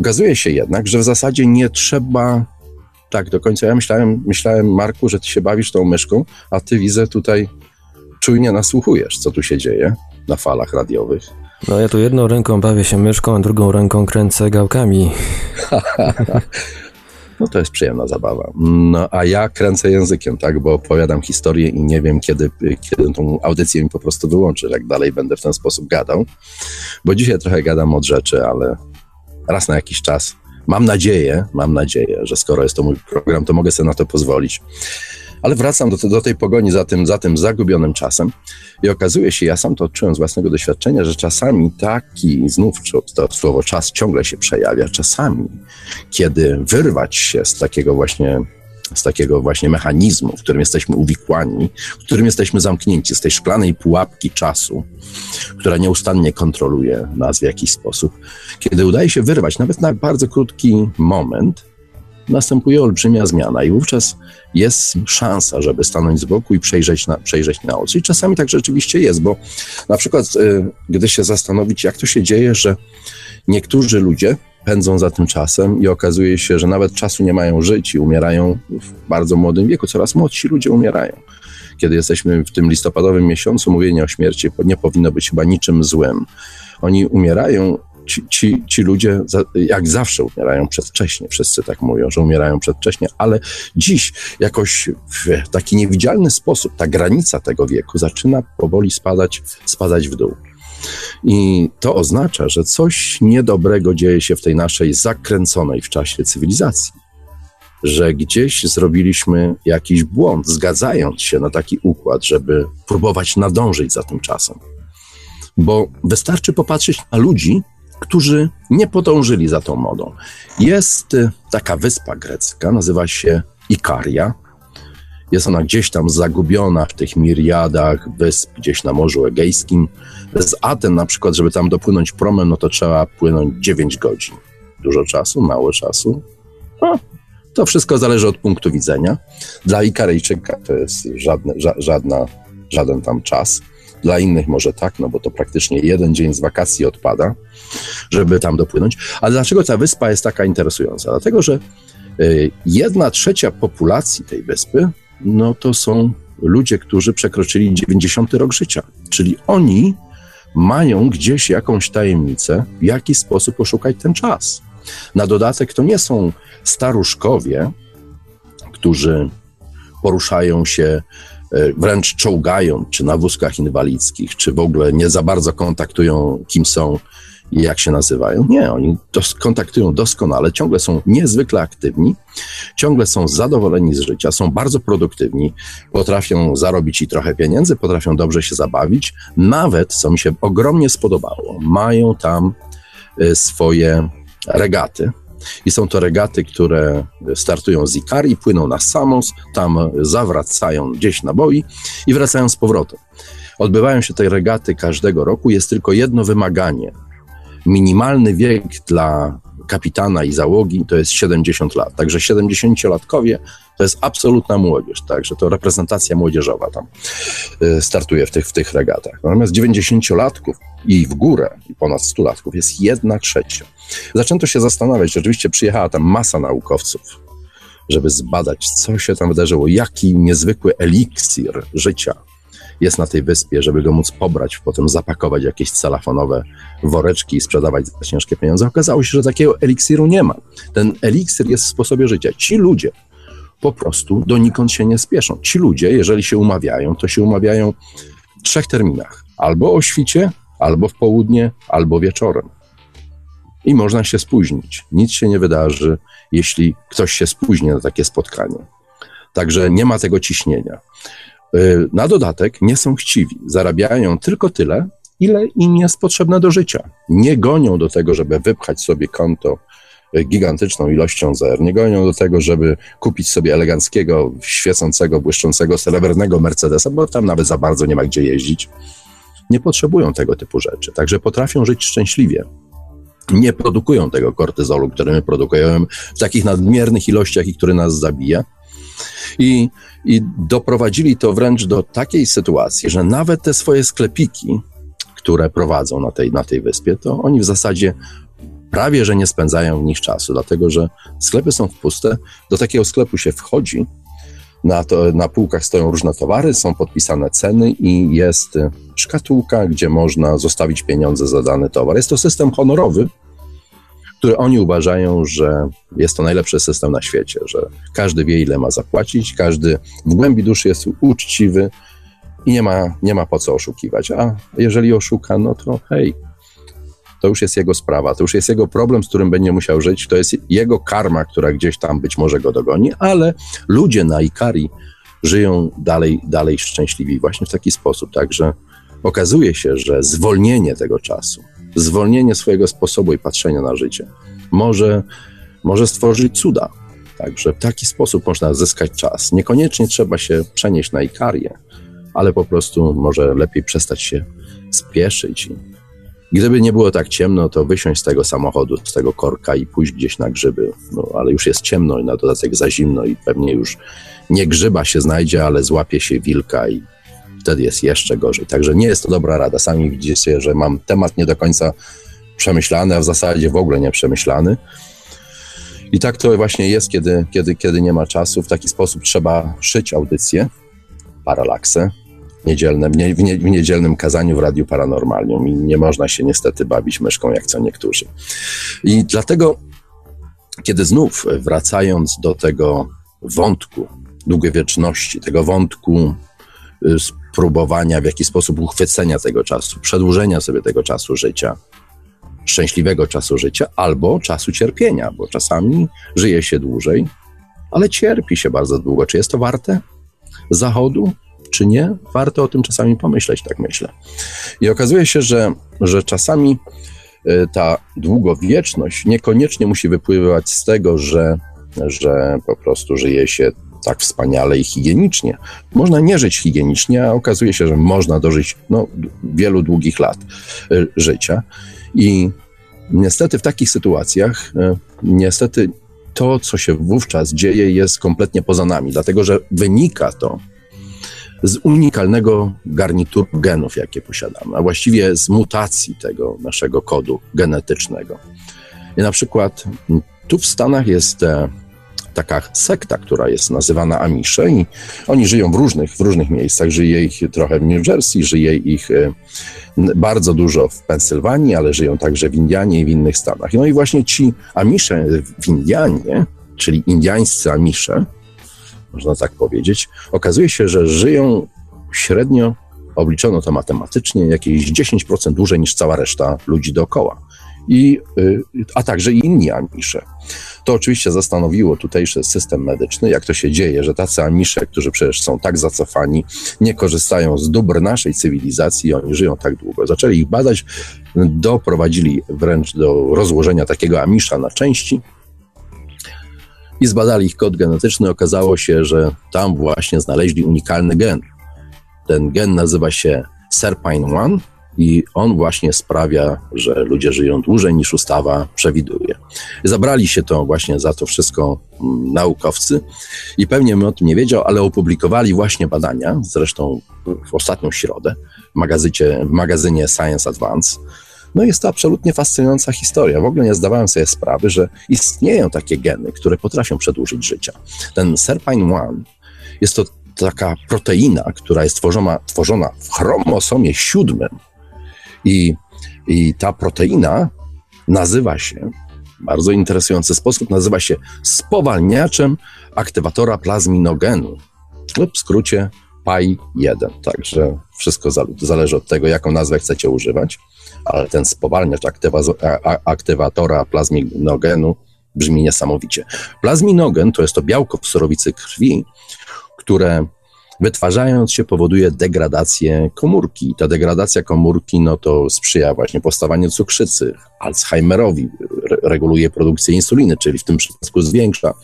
Okazuje się jednak, że w zasadzie nie trzeba tak do końca. Ja myślałem, myślałem, Marku, że ty się bawisz tą myszką, a ty widzę tutaj czujnie nasłuchujesz, co tu się dzieje na falach radiowych.
No ja tu jedną ręką bawię się myszką, a drugą ręką kręcę gałkami. (laughs)
No to jest przyjemna zabawa. No a ja kręcę językiem, tak, bo opowiadam historię i nie wiem, kiedy, kiedy tą audycję mi po prostu wyłączy, jak dalej będę w ten sposób gadał. Bo dzisiaj trochę gadam od rzeczy, ale raz na jakiś czas mam nadzieję, mam nadzieję, że skoro jest to mój program, to mogę sobie na to pozwolić. Ale wracam do, do tej pogoni za tym, za tym zagubionym czasem i okazuje się, ja sam to odczułem z własnego doświadczenia, że czasami taki, znów to słowo czas ciągle się przejawia, czasami, kiedy wyrwać się z takiego właśnie z takiego właśnie mechanizmu, w którym jesteśmy uwikłani, w którym jesteśmy zamknięci, z tej szklanej pułapki czasu, która nieustannie kontroluje nas w jakiś sposób. Kiedy udaje się wyrwać, nawet na bardzo krótki moment, następuje olbrzymia zmiana i wówczas jest szansa, żeby stanąć z boku i przejrzeć na, przejrzeć na oczy. I czasami tak rzeczywiście jest, bo na przykład, y, gdy się zastanowić, jak to się dzieje, że niektórzy ludzie pędzą za tym czasem i okazuje się, że nawet czasu nie mają żyć i umierają w bardzo młodym wieku. Coraz młodsi ludzie umierają. Kiedy jesteśmy w tym listopadowym miesiącu, mówienie o śmierci nie powinno być chyba niczym złym. Oni umierają Ci, ci, ci, ludzie jak zawsze umierają przedwcześnie. Wszyscy tak mówią, że umierają przedwcześnie, ale dziś jakoś w taki niewidzialny sposób ta granica tego wieku zaczyna powoli spadać, spadać w dół. I to oznacza, że coś niedobrego dzieje się w tej naszej zakręconej w czasie cywilizacji. Że gdzieś zrobiliśmy jakiś błąd, zgadzając się na taki układ, żeby próbować nadążyć za tym czasem. Bo wystarczy popatrzeć na ludzi, którzy nie podążyli za tą modą. Jest y, taka wyspa grecka, nazywa się Ikaria. Jest ona gdzieś tam zagubiona w tych miriadach wysp, gdzieś na Morzu Egejskim. Z Aten na przykład, żeby tam dopłynąć promem, no to trzeba płynąć 9 godzin. Dużo czasu, mało czasu. No, to wszystko zależy od punktu widzenia. Dla Ikaryjczyka to jest żadne, ża, żadna, żaden tam czas. Dla innych może tak, no bo to praktycznie jeden dzień z wakacji odpada, żeby tam dopłynąć. Ale dlaczego ta wyspa jest taka interesująca? Dlatego, że y, jedna trzecia populacji tej wyspy, no to są ludzie, którzy przekroczyli 90 rok życia. Czyli oni mają gdzieś jakąś tajemnicę, w jaki sposób oszukać ten czas. Na dodatek to nie są staruszkowie, którzy poruszają się E, wręcz czołgają, czy na wózkach inwalidzkich, czy w ogóle nie za bardzo kontaktują, kim są jak się nazywają. Nie, oni dos kontaktują doskonale, ciągle są niezwykle aktywni, ciągle są zadowoleni z życia, są bardzo produktywni, potrafią zarobić i trochę pieniędzy, potrafią dobrze się zabawić. Nawet, co mi się ogromnie spodobało, mają tam e, swoje regaty, i są to regaty, które startują z Ikari, płyną na Samos, tam zawracają gdzieś na boi i wracają z powrotem. Odbywają się te regaty każdego roku, jest tylko jedno wymaganie. Minimalny wiek dla kapitana i załogi to jest 70 lat. Także 70-latkowie to jest absolutna młodzież, także to reprezentacja młodzieżowa tam y, startuje w tych, w tych regatach. Natomiast 90-latków i w górę, i ponad 100-latków jest jedna trzecia. Zaczęto się zastanawiać, rzeczywiście przyjechała tam masa naukowców, żeby zbadać, co się tam wydarzyło, jaki niezwykły eliksir życia jest na tej wyspie, żeby go móc pobrać, potem zapakować jakieś celafonowe woreczki i sprzedawać za ciężkie pieniądze. Okazało się, że takiego eliksiru nie ma. Ten eliksir jest w sposobie życia. Ci ludzie po prostu donikąd się nie spieszą. Ci ludzie, jeżeli się umawiają, to się umawiają w trzech terminach. Albo o świcie, albo w południe, albo wieczorem. I można się spóźnić. Nic się nie wydarzy, jeśli ktoś się spóźni na takie spotkanie. Także nie ma tego ciśnienia. Y, na dodatek nie są chciwi, zarabiają tylko tyle, ile im jest potrzebne do życia. Nie gonią do tego, żeby wypchać sobie konto y, gigantyczną ilością zer, nie gonią do tego, żeby kupić sobie eleganckiego, świecącego, błyszczącego, srebrnego Mercedesa, bo tam nawet za bardzo nie ma gdzie jeździć. Nie potrzebują tego typu rzeczy, także potrafią żyć szczęśliwie. Nie produkują tego kortyzolu, który my produkujemy w takich nadmiernych ilościach i który nas zabija. I i doprowadzili to wręcz do takiej sytuacji, że nawet te swoje sklepiki, które prowadzą na tej, na tej wyspie, to oni w zasadzie prawie że nie spędzają w nich czasu, dlatego że sklepy są puste. Do takiego sklepu się wchodzi, na, to, na półkach stoją różne towary, są podpisane ceny i jest szkatułka, gdzie można zostawić pieniądze za dany towar. Jest to system honorowy, które oni uważają, że jest to najlepszy system na świecie, że każdy wie, ile ma zapłacić, każdy w głębi duszy jest uczciwy i nie ma, nie ma po co oszukiwać. A jeżeli oszuka, no to hej, to już jest jego sprawa, to już jest jego problem, z którym będzie musiał żyć, to jest jego karma, która gdzieś tam być może go dogoni, ale ludzie na Ikari żyją dalej, dalej szczęśliwi właśnie w taki sposób. Także okazuje się, że zwolnienie tego czasu, zwolnienie swojego sposobu i patrzenia na życie może, może stworzyć cuda. Także w taki sposób można zyskać czas. Niekoniecznie trzeba się przenieść na Ikarię, ale po prostu może lepiej przestać się spieszyć. Gdyby nie było tak ciemno, to wysiąść z tego samochodu, z tego korka i pójść gdzieś na grzyby. No, ale już jest ciemno i na dodatek za zimno i pewnie już nie grzyba się znajdzie, ale złapie się wilka i wtedy jest jeszcze gorzej. Także nie jest to dobra rada. Sami widzicie, że mam temat nie do końca przemyślany, a w zasadzie w ogóle nie przemyślany. I tak to właśnie jest, kiedy, kiedy, kiedy nie ma czasu. W taki sposób trzeba szyć audycje, paralaksę, niedzielne, w, nie, w, nie, w niedzielnym kazaniu w Radiu Paranormalium i nie można się niestety bawić myszką, jak co niektórzy. I dlatego, kiedy znów wracając do tego wątku długowieczności, tego wątku y, próbowania w jakiś sposób uchwycenia tego czasu, przedłużenia sobie tego czasu życia, szczęśliwego czasu życia, albo czasu cierpienia, bo czasami żyje się dłużej, ale cierpi się bardzo długo. Czy jest to warte zachodu, czy nie? Warto o tym czasami pomyśleć, tak myślę. I okazuje się, że, że czasami y, ta długowieczność niekoniecznie musi wypływać z tego, że, że po prostu żyje się tak wspaniale i higienicznie. Można nie żyć higienicznie, a okazuje się, że można dożyć no, wielu długich lat y, życia. I niestety w takich sytuacjach, y, niestety to, co się wówczas dzieje, jest kompletnie poza nami, dlatego że wynika to z unikalnego garnituru genów, jakie posiadamy, a właściwie z mutacji tego naszego kodu genetycznego. I na przykład tu w Stanach jest e, taka sekta, która jest nazywana Amisze i oni żyją w różnych, w różnych miejscach. Żyje ich trochę w New Jersey, żyje ich e, bardzo dużo w Pensylwanii, ale żyją także w Indianie i w innych stanach. No i właśnie ci Amisze w Indianie, czyli indiańscy Amisze, można tak powiedzieć, okazuje się, że żyją średnio, obliczono to matematycznie, jakieś 10% dłużej niż cała reszta ludzi dookoła i, y, a także inni amisze. To oczywiście zastanowiło tutejszy system medyczny, jak to się dzieje, że tacy amisze, którzy przecież są tak zacofani, nie korzystają z dóbr naszej cywilizacji i oni żyją tak długo. Zaczęli ich badać, doprowadzili wręcz do rozłożenia takiego amisza na części i zbadali ich kod genetyczny. Okazało się, że tam właśnie znaleźli unikalny gen. Ten gen nazywa się SERPINE1 i on właśnie sprawia, że ludzie żyją dłużej niż ustawa przewiduje. Zabrali się to właśnie za to wszystko mm, naukowcy i pewnie bym o tym nie wiedział, ale opublikowali właśnie badania, zresztą w ostatnią środę w, magazycie, w magazynie Science Advance. No jest to absolutnie fascynująca historia. W ogóle nie zdawałem sobie sprawy, że istnieją takie geny, które potrafią przedłużyć życie. Ten Serpine-1 jest to taka proteina, która jest tworzona, tworzona w chromosomie siódmym i, i ta proteina nazywa się, bardzo interesujący sposób, nazywa się spowalniaczem aktywatora plazminogenu lub w skrócie PAI-1. Także wszystko zależy od tego, jaką nazwę chcecie używać, ale ten spowalniacz aktywatora plazminogenu brzmi niesamowicie. Plazminogen to jest to białko w surowicy krwi, które wytwarzając się powoduje degradację komórki. Ta degradacja komórki no to sprzyja właśnie powstawaniu cukrzycy, Alzheimerowi, re reguluje produkcję insuliny, czyli w tym przypadku zwiększa.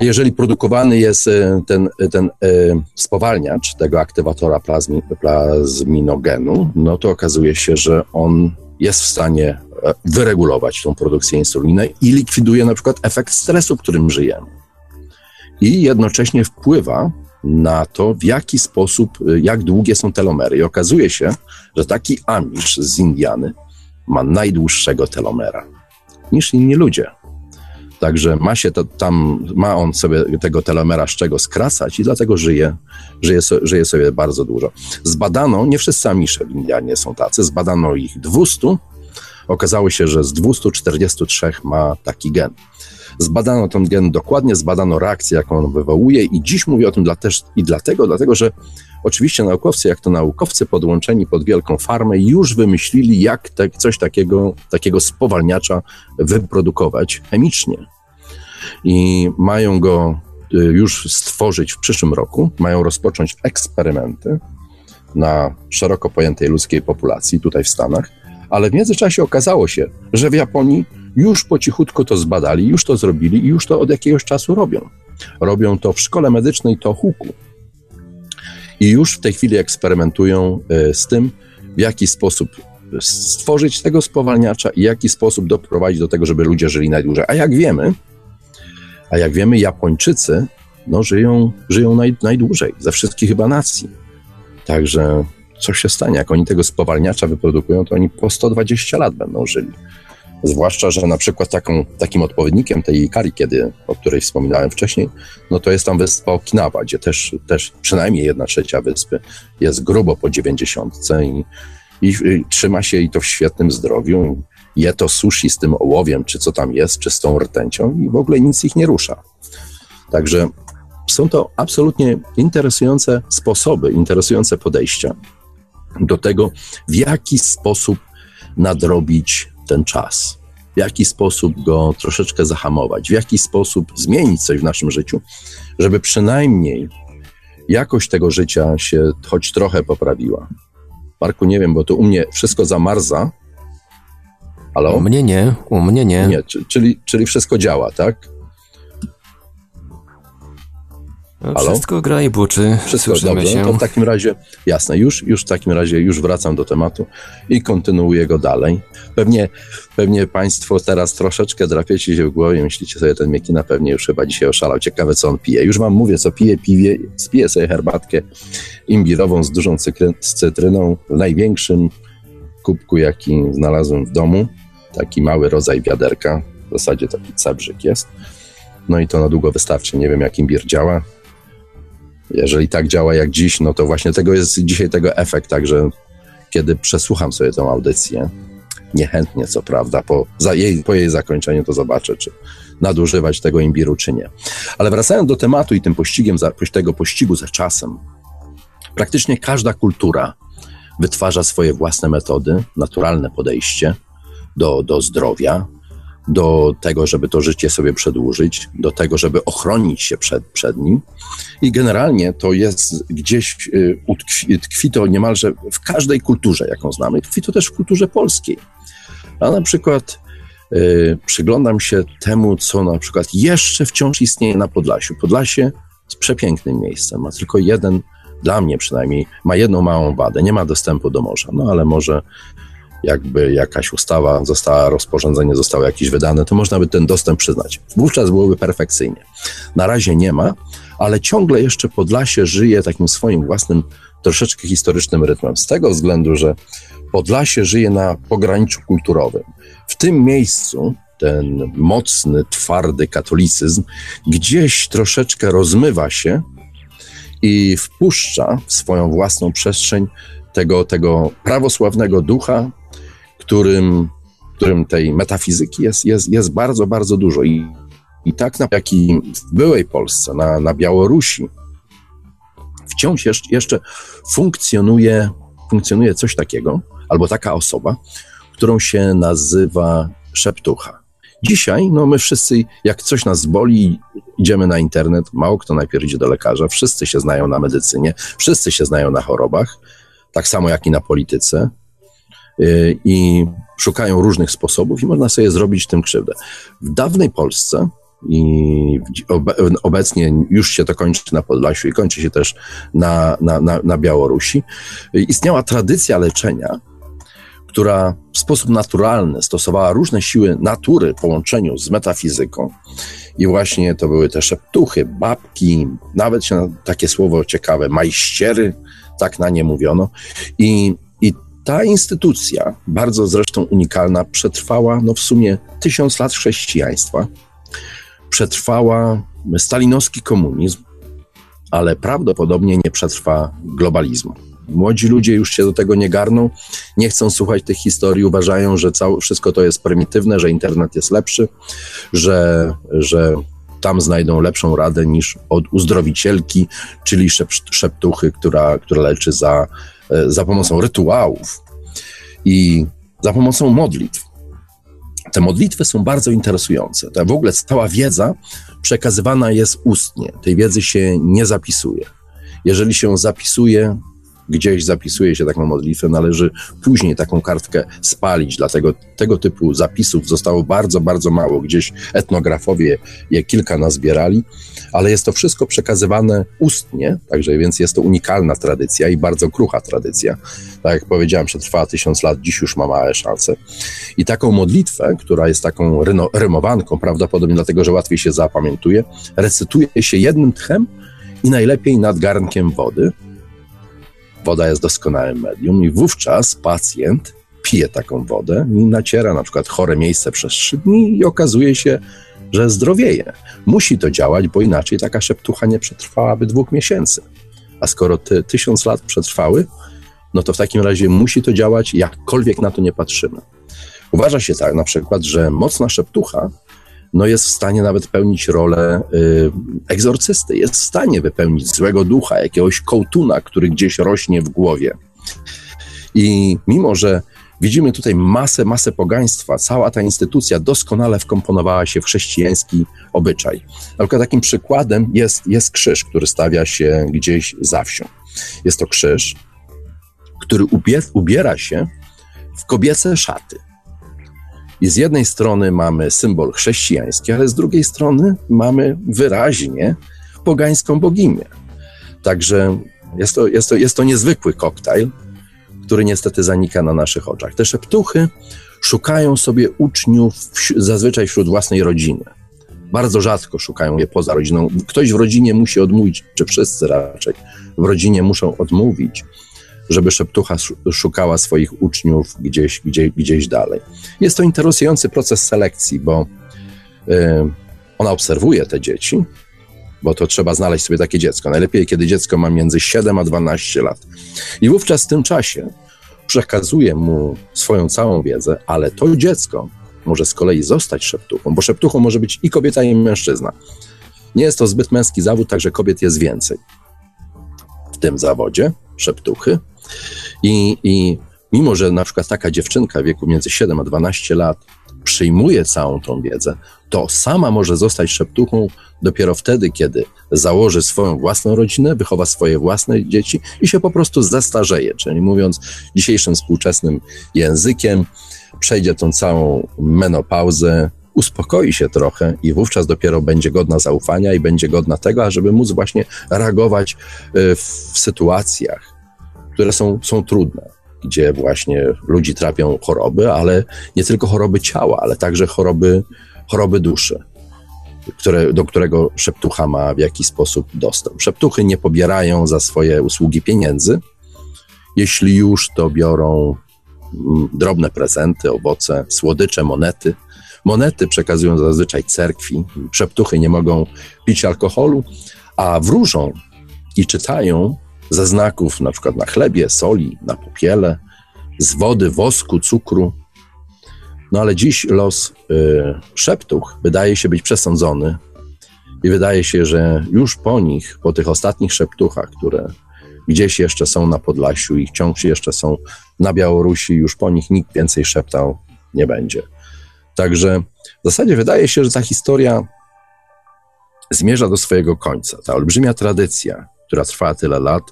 Jeżeli produkowany jest e, ten, ten e, spowalniacz tego aktywatora plazmi, plazminogenu, no to okazuje się, że on jest w stanie e, wyregulować tą produkcję insuliny i likwiduje na przykład efekt stresu, którym żyjemy i jednocześnie wpływa na to, w jaki sposób, y, jak długie są telomery. I okazuje się, że taki Amish z Indiany ma najdłuższego telomera niż inni ludzie. Także ma się to, tam, ma on sobie tego telomera z czego skracać i dlatego żyje, żyje, żyje sobie bardzo dużo. Zbadano, nie wszyscy Amisze w Indianie są tacy, zbadano ich 200, okazało się, że z 243 ma taki gen. Zbadano ten gen dokładnie, zbadano reakcję, jaką on wywołuje i dziś mówię o tym dla też, i dlatego, dlatego, że oczywiście naukowcy, jak to naukowcy podłączeni pod wielką farmę, już wymyślili, jak te, coś takiego, takiego spowalniacza wyprodukować chemicznie. I mają go y, już stworzyć w przyszłym roku, mają rozpocząć eksperymenty na szeroko pojętej ludzkiej populacji tutaj w Stanach, ale w międzyczasie okazało się, że w Japonii już po cichutku to zbadali, już to zrobili i już to od jakiegoś czasu robią. Robią to w szkole medycznej Tohuku. I już w tej chwili eksperymentują e, z tym, w jaki sposób stworzyć tego spowalniacza i w jaki sposób doprowadzić do tego, żeby ludzie żyli najdłużej. A jak wiemy, a jak wiemy, Japończycy no, żyją, żyją naj, najdłużej ze wszystkich chyba nacji. Także co się stanie? Jak oni tego spowalniacza wyprodukują, to oni po 120 lat będą żyli. Zwłaszcza, że na przykład taką, takim odpowiednikiem tej Ikari, kiedy, o której wspominałem wcześniej, no to jest tam wyspa Okinawa, gdzie też, też przynajmniej jedna trzecia wyspy jest grubo po 90 i, i, i trzyma się i to w świetnym zdrowiu. Je to sushi z tym ołowiem, czy co tam jest, czy z tą rtęcią i w ogóle nic ich nie rusza. Także są to absolutnie interesujące sposoby, interesujące podejścia do tego, w jaki sposób nadrobić ten czas, w jaki sposób go troszeczkę zahamować, w jaki sposób zmienić coś w naszym życiu, żeby przynajmniej jakość tego życia się choć trochę poprawiła. Marku, nie wiem, bo to u mnie wszystko zamarza.
Halo? U mnie nie, u mnie nie.
Nie, czyli, czyli wszystko działa, tak?
No, wszystko gra i buczy.
Wszystko dobrze. Się. No to w takim razie, jasne, już, już w takim razie już wracam do tematu i kontynuuję go dalej. Pewnie, pewnie Państwo teraz troszeczkę drapiecie się w głowie, myślicie sobie, ten Miekina pewnie już chyba dzisiaj oszalał. Ciekawe, co on pije. Już Wam mówię, co pije. Piwie, spiję sobie herbatkę imbirową z dużą z cytryną w największym kubku, jaki znalazłem w domu. Taki mały rodzaj wiaderka. W zasadzie taki cebrzyk jest. No i to na długo wystarczy. Nie wiem, jak imbir działa jeżeli tak działa jak dziś, no to właśnie tego jest dzisiaj tego efekt, także kiedy przesłucham sobie tę audycję, niechętnie co prawda, po, jej, po jej zakończeniu to zobaczę, czy nadużywać tego imbiru, czy nie. Ale wracając do tematu i tym pościgiem, tego pościgu za czasem, praktycznie każda kultura wytwarza swoje własne metody, naturalne podejście do, do zdrowia, do tego, żeby to życie sobie przedłużyć, do tego, żeby ochronić się przed, przed nim. I generalnie to jest gdzieś, y, utkwi, tkwi to niemalże w każdej kulturze, jaką znamy. Tkwi to też w kulturze polskiej. A na przykład y, przyglądam się temu, co na przykład jeszcze wciąż istnieje na Podlasiu. Podlasie jest przepięknym miejscem, ma tylko jeden, dla mnie przynajmniej, ma jedną małą wadę, nie ma dostępu do morza. No ale może jakby jakaś ustawa została, rozporządzenie zostało jakieś wydane, to można by ten dostęp przyznać. Wówczas byłoby perfekcyjnie. Na razie nie ma, ale ciągle jeszcze Podlasie żyje takim swoim własnym, troszeczkę historycznym rytmem. Z tego względu, że Podlasie żyje na pograniczu kulturowym. W tym miejscu ten mocny, twardy katolicyzm gdzieś troszeczkę rozmywa się i wpuszcza w swoją własną przestrzeń tego, tego prawosławnego ducha, którym, którym tej metafizyki jest, jest, jest bardzo, bardzo dużo. I, i tak na, jak i w byłej Polsce, na, na Białorusi, wciąż jeszcze, jeszcze funkcjonuje, funkcjonuje coś takiego, albo taka osoba, którą się nazywa szeptucha. Dzisiaj, no my wszyscy, jak coś nas boli, idziemy na internet, mało kto najpierw idzie do lekarza, wszyscy się znają na medycynie, wszyscy się znają na chorobach, tak samo jak i na polityce i szukają różnych sposobów i można sobie zrobić tym krzywdę. W dawnej Polsce i obecnie już się to kończy na Podlasiu i kończy się też na, na, na, na Białorusi, istniała tradycja leczenia, która w sposób naturalny stosowała różne siły natury w połączeniu z metafizyką. I właśnie to były te szeptuchy, babki, nawet się takie słowo ciekawe, majściery, tak na nie mówiono. I ta instytucja, bardzo zresztą unikalna, przetrwała no w sumie tysiąc lat chrześcijaństwa, przetrwała stalinowski komunizm, ale prawdopodobnie nie przetrwa globalizmu. Młodzi ludzie już się do tego nie garną, nie chcą słuchać tych historii, uważają, że całe, wszystko to jest prymitywne, że internet jest lepszy, że, że tam znajdą lepszą radę niż od uzdrowicielki, czyli szep, szeptuchy, która, która leczy za, za pomocą rytuałów i za pomocą modlitw. Te modlitwy są bardzo interesujące. Ta w ogóle cała wiedza przekazywana jest ustnie. Tej wiedzy się nie zapisuje. Jeżeli się zapisuje, gdzieś zapisuje się taką modlitwę, należy później taką kartkę spalić, dlatego tego typu zapisów zostało bardzo, bardzo mało. Gdzieś etnografowie je kilka nazbierali, ale jest to wszystko przekazywane ustnie, także więc jest to unikalna tradycja i bardzo krucha tradycja. Tak jak powiedziałem, przetrwała tysiąc lat, dziś już ma małe szanse. I taką modlitwę, która jest taką ryno, rymowanką, prawdopodobnie dlatego, że łatwiej się zapamiętuje, recytuje się jednym tchem i najlepiej nad garnkiem wody, woda jest doskonałym medium i wówczas pacjent pije taką wodę i naciera na przykład chore miejsce przez trzy dni i okazuje się, że zdrowieje. Musi to działać, bo inaczej taka szeptucha nie przetrwałaby dwóch miesięcy. A skoro te tysiąc lat przetrwały, no to w takim razie musi to działać, jakkolwiek na to nie patrzymy. Uważa się tak na przykład, że mocna szeptucha no jest w stanie nawet pełnić rolę y, egzorcysty, jest w stanie wypełnić złego ducha, jakiegoś kołtuna, który gdzieś rośnie w głowie. I mimo, że widzimy tutaj masę, masę pogaństwa, cała ta instytucja doskonale wkomponowała się w chrześcijański obyczaj. Na przykład takim przykładem jest, jest krzyż, który stawia się gdzieś za wsią. Jest to krzyż, który ubiera się w kobiece szaty. I z jednej strony mamy symbol chrześcijański, ale z drugiej strony mamy wyraźnie pogańską boginię. Także jest to, jest to, jest to niezwykły koktajl, który niestety zanika na naszych oczach. Te szeptuchy szukają sobie uczniów zazwyczaj wśród własnej rodziny. Bardzo rzadko szukają je poza rodziną. Ktoś w rodzinie musi odmówić, czy wszyscy raczej w rodzinie muszą odmówić żeby szeptucha szukała swoich uczniów gdzieś, gdzieś, gdzieś dalej. Jest to interesujący proces selekcji, bo y, ona obserwuje te dzieci, bo to trzeba znaleźć sobie takie dziecko. Najlepiej, kiedy dziecko ma między 7 a 12 lat. I wówczas w tym czasie przekazuje mu swoją całą wiedzę, ale to dziecko może z kolei zostać szeptuchą, bo szeptuchą może być i kobieta, i mężczyzna. Nie jest to zbyt męski zawód, także kobiet jest więcej. W tym zawodzie szeptuchy i, I mimo, że na przykład taka dziewczynka w wieku między 7 a 12 lat przyjmuje całą tą wiedzę, to sama może zostać szeptuchą dopiero wtedy, kiedy założy swoją własną rodzinę, wychowa swoje własne dzieci i się po prostu zestarzeje. Czyli mówiąc dzisiejszym współczesnym językiem, przejdzie tą całą menopauzę, uspokoi się trochę i wówczas dopiero będzie godna zaufania i będzie godna tego, ażeby móc właśnie reagować y, w sytuacjach, które są, są trudne. gdzie właśnie ludzi trapią choroby, ale nie tylko choroby ciała, ale także choroby, choroby duszy, które, do którego szeptucha ma w jakiś sposób dostęp. Szeptuchy nie pobierają za swoje usługi pieniędzy. Jeśli już, to biorą mm, drobne prezenty, owoce, słodycze, monety. Monety przekazują zazwyczaj cerkwi. Szeptuchy nie mogą pić alkoholu, a wróżą i czytają ze znaków na przykład na chlebie, soli, na popiele, z wody, wosku, cukru. No ale dziś los y, szeptuch wydaje się być przesądzony i wydaje się, że już po nich, po tych ostatnich szeptuchach, które gdzieś jeszcze są na Podlasiu i wciąż jeszcze są na Białorusi, już po nich nikt więcej szeptał nie będzie. Także w zasadzie wydaje się, że ta historia zmierza do swojego końca. Ta olbrzymia tradycja, która trwała tyle lat,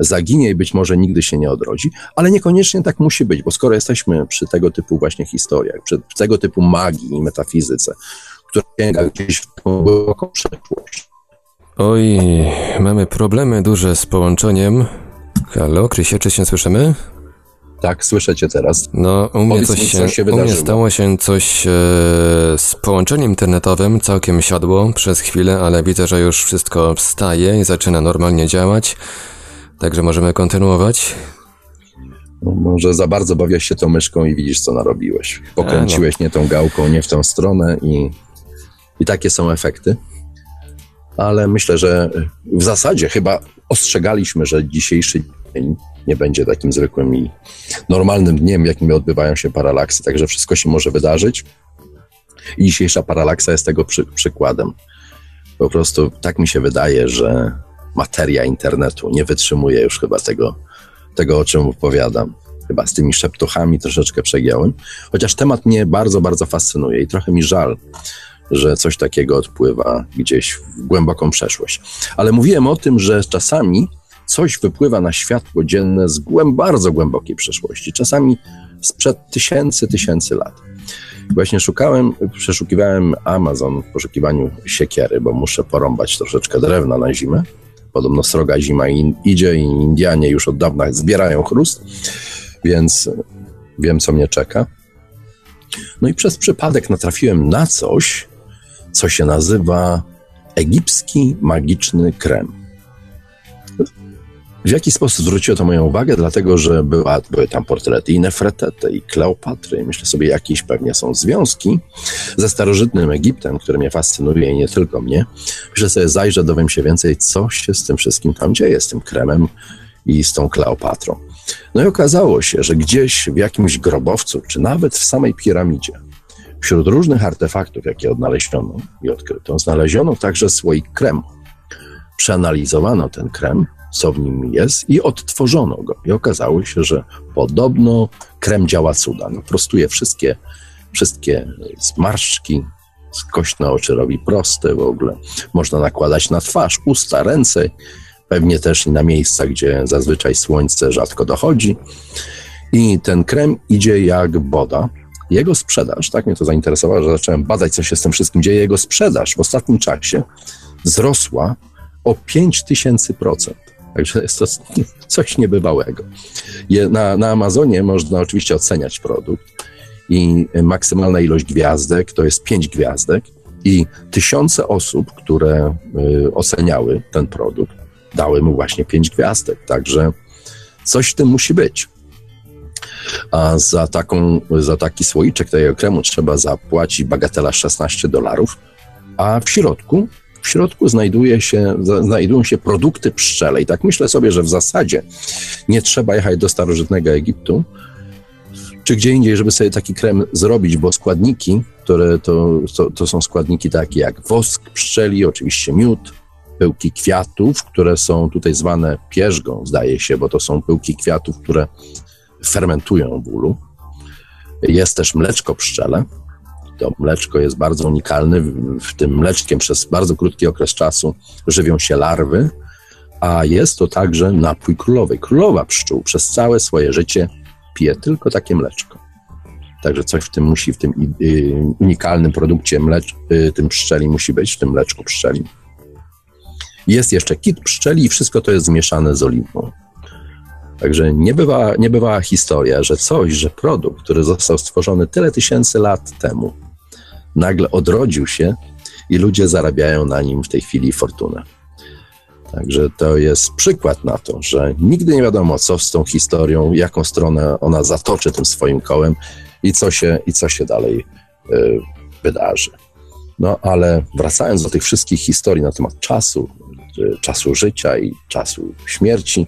zaginie i być może nigdy się nie odrodzi, ale niekoniecznie tak musi być, bo skoro jesteśmy przy tego typu właśnie historiach, przy tego typu magii i metafizyce, która sięga gdzieś w głęboką przeszłość.
Oj, mamy problemy duże z połączeniem. Halo, Krysie, czy się słyszymy?
Tak, słyszę cię teraz.
No, u mnie, coś się, się u mnie stało się coś e, z połączeniem internetowym, całkiem siadło przez chwilę, ale widzę, że już wszystko wstaje i zaczyna normalnie działać. Także możemy kontynuować.
No, może za bardzo bawiłeś się tą myszką i widzisz, co narobiłeś. Pokręciłeś no. nie tą gałką, nie w tą stronę i, i takie są efekty. Ale myślę, że w zasadzie chyba ostrzegaliśmy, że dzisiejszy nie będzie takim zwykłym i normalnym dniem, jakim odbywają się paralaksy. Także wszystko się może wydarzyć. I dzisiejsza paralaksa jest tego przy, przykładem. Po prostu tak mi się wydaje, że materia internetu nie wytrzymuje już chyba tego, tego o czym opowiadam. Chyba z tymi szeptuchami troszeczkę przegiąłem. Chociaż temat mnie bardzo, bardzo fascynuje i trochę mi żal, że coś takiego odpływa gdzieś w głęboką przeszłość. Ale mówiłem o tym, że czasami coś wypływa na światło dzienne z głęb, bardzo głębokiej przeszłości, czasami sprzed tysięcy, tysięcy lat. Właśnie szukałem, przeszukiwałem Amazon w poszukiwaniu siekiery, bo muszę porąbać troszeczkę drewna na zimę. Podobno sroga zima in, idzie i Indianie już od dawna zbierają chrust, więc wiem, co mnie czeka. No i przez przypadek natrafiłem na coś, co się nazywa egipski magiczny krem. W jaki sposób zwróciło to moją uwagę? Dlatego, że była, były tam portrety i Nefretety, i Kleopatry. Myślę sobie, jakieś pewnie są związki ze starożytnym Egiptem, który mnie fascynuje i nie tylko mnie. Myślę sobie, zajrzę, dowiem się więcej, co się z tym wszystkim tam dzieje, z tym kremem i z tą Kleopatrą. No i okazało się, że gdzieś w jakimś grobowcu, czy nawet w samej piramidzie, wśród różnych artefaktów, jakie odnaleziono i odkryto, znaleziono także słoik kremu. Przeanalizowano ten krem co w nim jest i odtworzono go. I okazało się, że podobno krem działa cuda. No, prostuje wszystkie, wszystkie zmarszczki, kośne oczy robi proste w ogóle. Można nakładać na twarz, usta, ręce, pewnie też na miejsca, gdzie zazwyczaj słońce rzadko dochodzi. I ten krem idzie jak boda. Jego sprzedaż, tak mnie to zainteresowało, że zacząłem badać, co się z tym wszystkim dzieje. Jego sprzedaż w ostatnim czasie wzrosła o 5000%. Także jest to (laughs) coś niebywałego. Na, na Amazonie można oczywiście oceniać produkt i maksymalna ilość gwiazdek to jest pięć gwiazdek i tysiące osób, które y, oceniały ten produkt, dały mu właśnie pięć gwiazdek. Także coś w tym musi być. A za, taką, za taki słoiczek tego kremu trzeba zapłacić bagatela 16 dolarów, a w środku w środku znajduje się, znajdują się produkty pszczele. I tak myślę sobie, że w zasadzie nie trzeba jechać do starożytnego Egiptu, czy gdzie indziej, żeby sobie taki krem zrobić, bo składniki, które to, to, to są składniki takie jak wosk pszczeli, oczywiście miód, pyłki kwiatów, które są tutaj zwane pierzgą, zdaje się, bo to są pyłki kwiatów, które fermentują w ulu. Jest też mleczko pszczele, to mleczko jest bardzo unikalne. W tym mleczkiem przez bardzo krótki okres czasu żywią się larwy, a jest to także napój królowej. Królowa pszczół przez całe swoje życie pije tylko takie mleczko. Także coś w tym musi, w tym unikalnym produkcie mlecz, y, tym pszczeli musi być, w tym mleczku pszczeli. Jest jeszcze kit pszczeli i wszystko to jest zmieszane z oliwą. Także nie bywała, nie bywała historia, że coś, że produkt, który został stworzony tyle tysięcy lat temu, nagle odrodził się i ludzie zarabiają na nim w tej chwili fortunę. Także to jest przykład na to, że nigdy nie wiadomo, co z tą historią, jaką stronę ona zatoczy tym swoim kołem i co się, i co się dalej y, wydarzy. No ale wracając do tych wszystkich historii na temat czasu, y, czasu życia i czasu śmierci,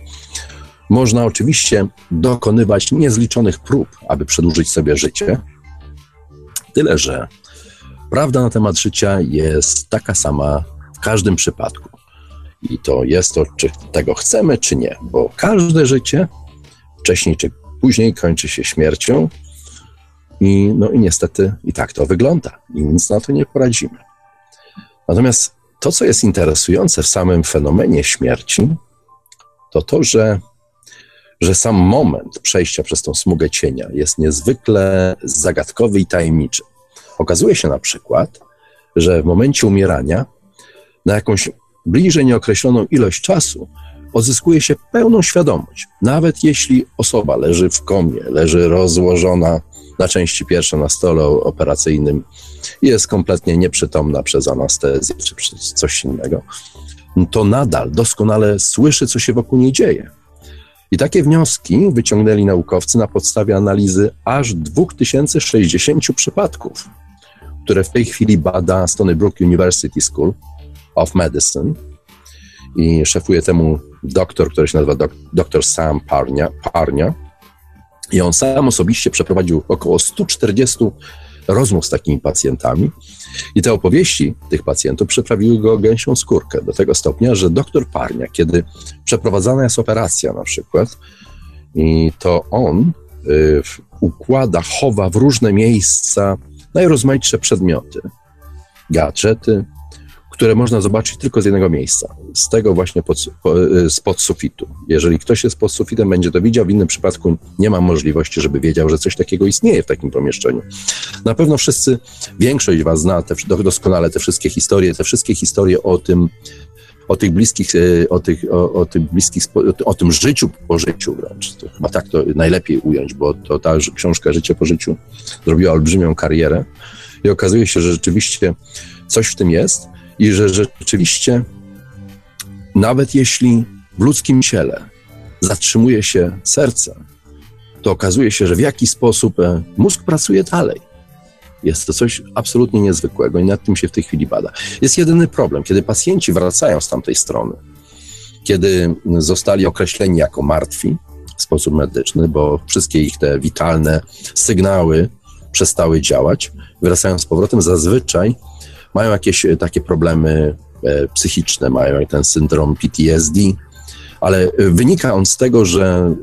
można oczywiście dokonywać niezliczonych prób, aby przedłużyć sobie życie. Tyle, że prawda na temat życia jest taka sama w każdym przypadku. I to jest to, czy tego chcemy, czy nie, bo każde życie wcześniej czy później kończy się śmiercią. I, no i niestety i tak to wygląda, i nic na to nie poradzimy. Natomiast to, co jest interesujące w samym fenomenie śmierci, to to, że że sam moment przejścia przez tą smugę cienia jest niezwykle zagadkowy i tajemniczy. Okazuje się na przykład, że w momencie umierania na jakąś bliżej nieokreśloną ilość czasu odzyskuje się pełną świadomość. Nawet jeśli osoba leży w komie, leży rozłożona na części pierwsze na stole operacyjnym jest kompletnie nieprzytomna przez anestezję czy przez coś innego, to nadal doskonale słyszy, co się wokół niej dzieje. I takie wnioski wyciągnęli naukowcy na podstawie analizy aż 2060 przypadków, które w tej chwili bada Stony Brook University School of Medicine. I szefuje temu doktor, który się nazywa dok, dr Sam Parnia, Parnia. I on sam osobiście przeprowadził około 140 rozmów z takimi pacjentami i te opowieści tych pacjentów przyprawiły go gęsią skórkę do tego stopnia, że doktor Parnia, kiedy przeprowadzana jest operacja na przykład, i to on y, układa, chowa w różne miejsca najrozmaitsze przedmioty, gadżety, które można zobaczyć tylko z jednego miejsca, z tego właśnie pod, spod sufitu. Jeżeli ktoś jest pod sufitem, będzie to widział, w innym przypadku nie ma możliwości, żeby wiedział, że coś takiego istnieje w takim pomieszczeniu. Na pewno wszyscy, większość was zna te, doskonale te wszystkie historie, te wszystkie historie o tym, o tych bliskich, e, o, tych, o, o tych bliskich, o tym życiu po życiu wręcz. To chyba tak to najlepiej ująć, bo to ta książka Życie po życiu zrobiła olbrzymią karierę i okazuje się, że rzeczywiście coś w tym jest i że rzeczywiście nawet jeśli w ludzkim ciele zatrzymuje się serce, to okazuje się, że w jakiś sposób e, mózg pracuje dalej. Jest to coś absolutnie niezwykłego i nad tym się w tej chwili bada. Jest jedyny problem, kiedy pacjenci wracają z tamtej strony, kiedy zostali określeni jako martwi w sposób medyczny, bo wszystkie ich te witalne sygnały przestały działać, wracają z powrotem, zazwyczaj mają jakieś e, takie problemy e, psychiczne, mają ten syndrom PTSD, ale e, wynika on z tego, że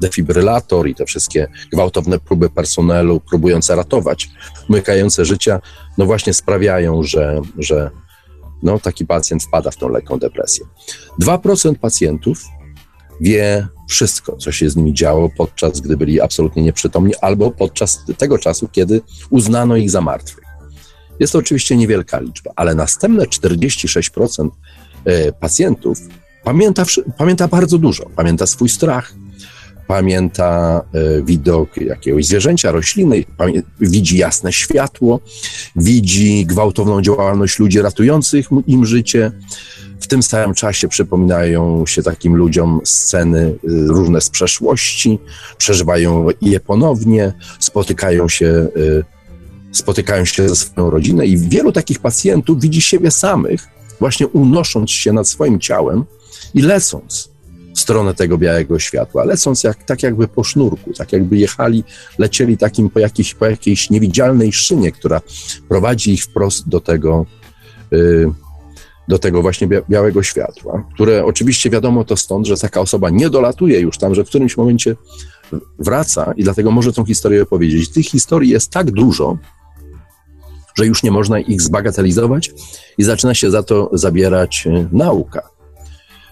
defibrylator i te wszystkie gwałtowne próby personelu próbujące ratować, umykające życia, no właśnie sprawiają, że, że no, taki pacjent wpada w tą lekką depresję. 2% pacjentów wie wszystko, co się z nimi działo podczas gdy byli absolutnie nieprzytomni, albo podczas tego czasu, kiedy uznano ich za martwych. Jest to oczywiście niewielka liczba, ale następne 46% e, pacjentów pamięta, pamięta bardzo dużo. Pamięta swój strach, pamięta e, widok jakiegoś zwierzęcia, rośliny, widzi jasne światło, widzi gwałtowną działalność ludzi ratujących im życie. W tym samym czasie przypominają się takim ludziom sceny e, różne z przeszłości, przeżywają je ponownie, spotykają się spotykają się ze swoją rodzinę i wielu takich pacjentów widzi siebie samych, właśnie unosząc się nad swoim ciałem i lecąc w stronę tego białego światła, lecąc jak, tak jakby po sznurku, tak jakby jechali, lecieli takim po jakiejś, po jakiejś niewidzialnej szynie, która prowadzi ich wprost do tego, yy, do tego właśnie białego światła, które oczywiście wiadomo to stąd, że taka osoba nie dolatuje już tam, że w którymś momencie wraca i dlatego może tą historię opowiedzieć. Tych historii jest tak dużo, że już nie można ich zbagatelizować i zaczyna się za to zabierać e, nauka.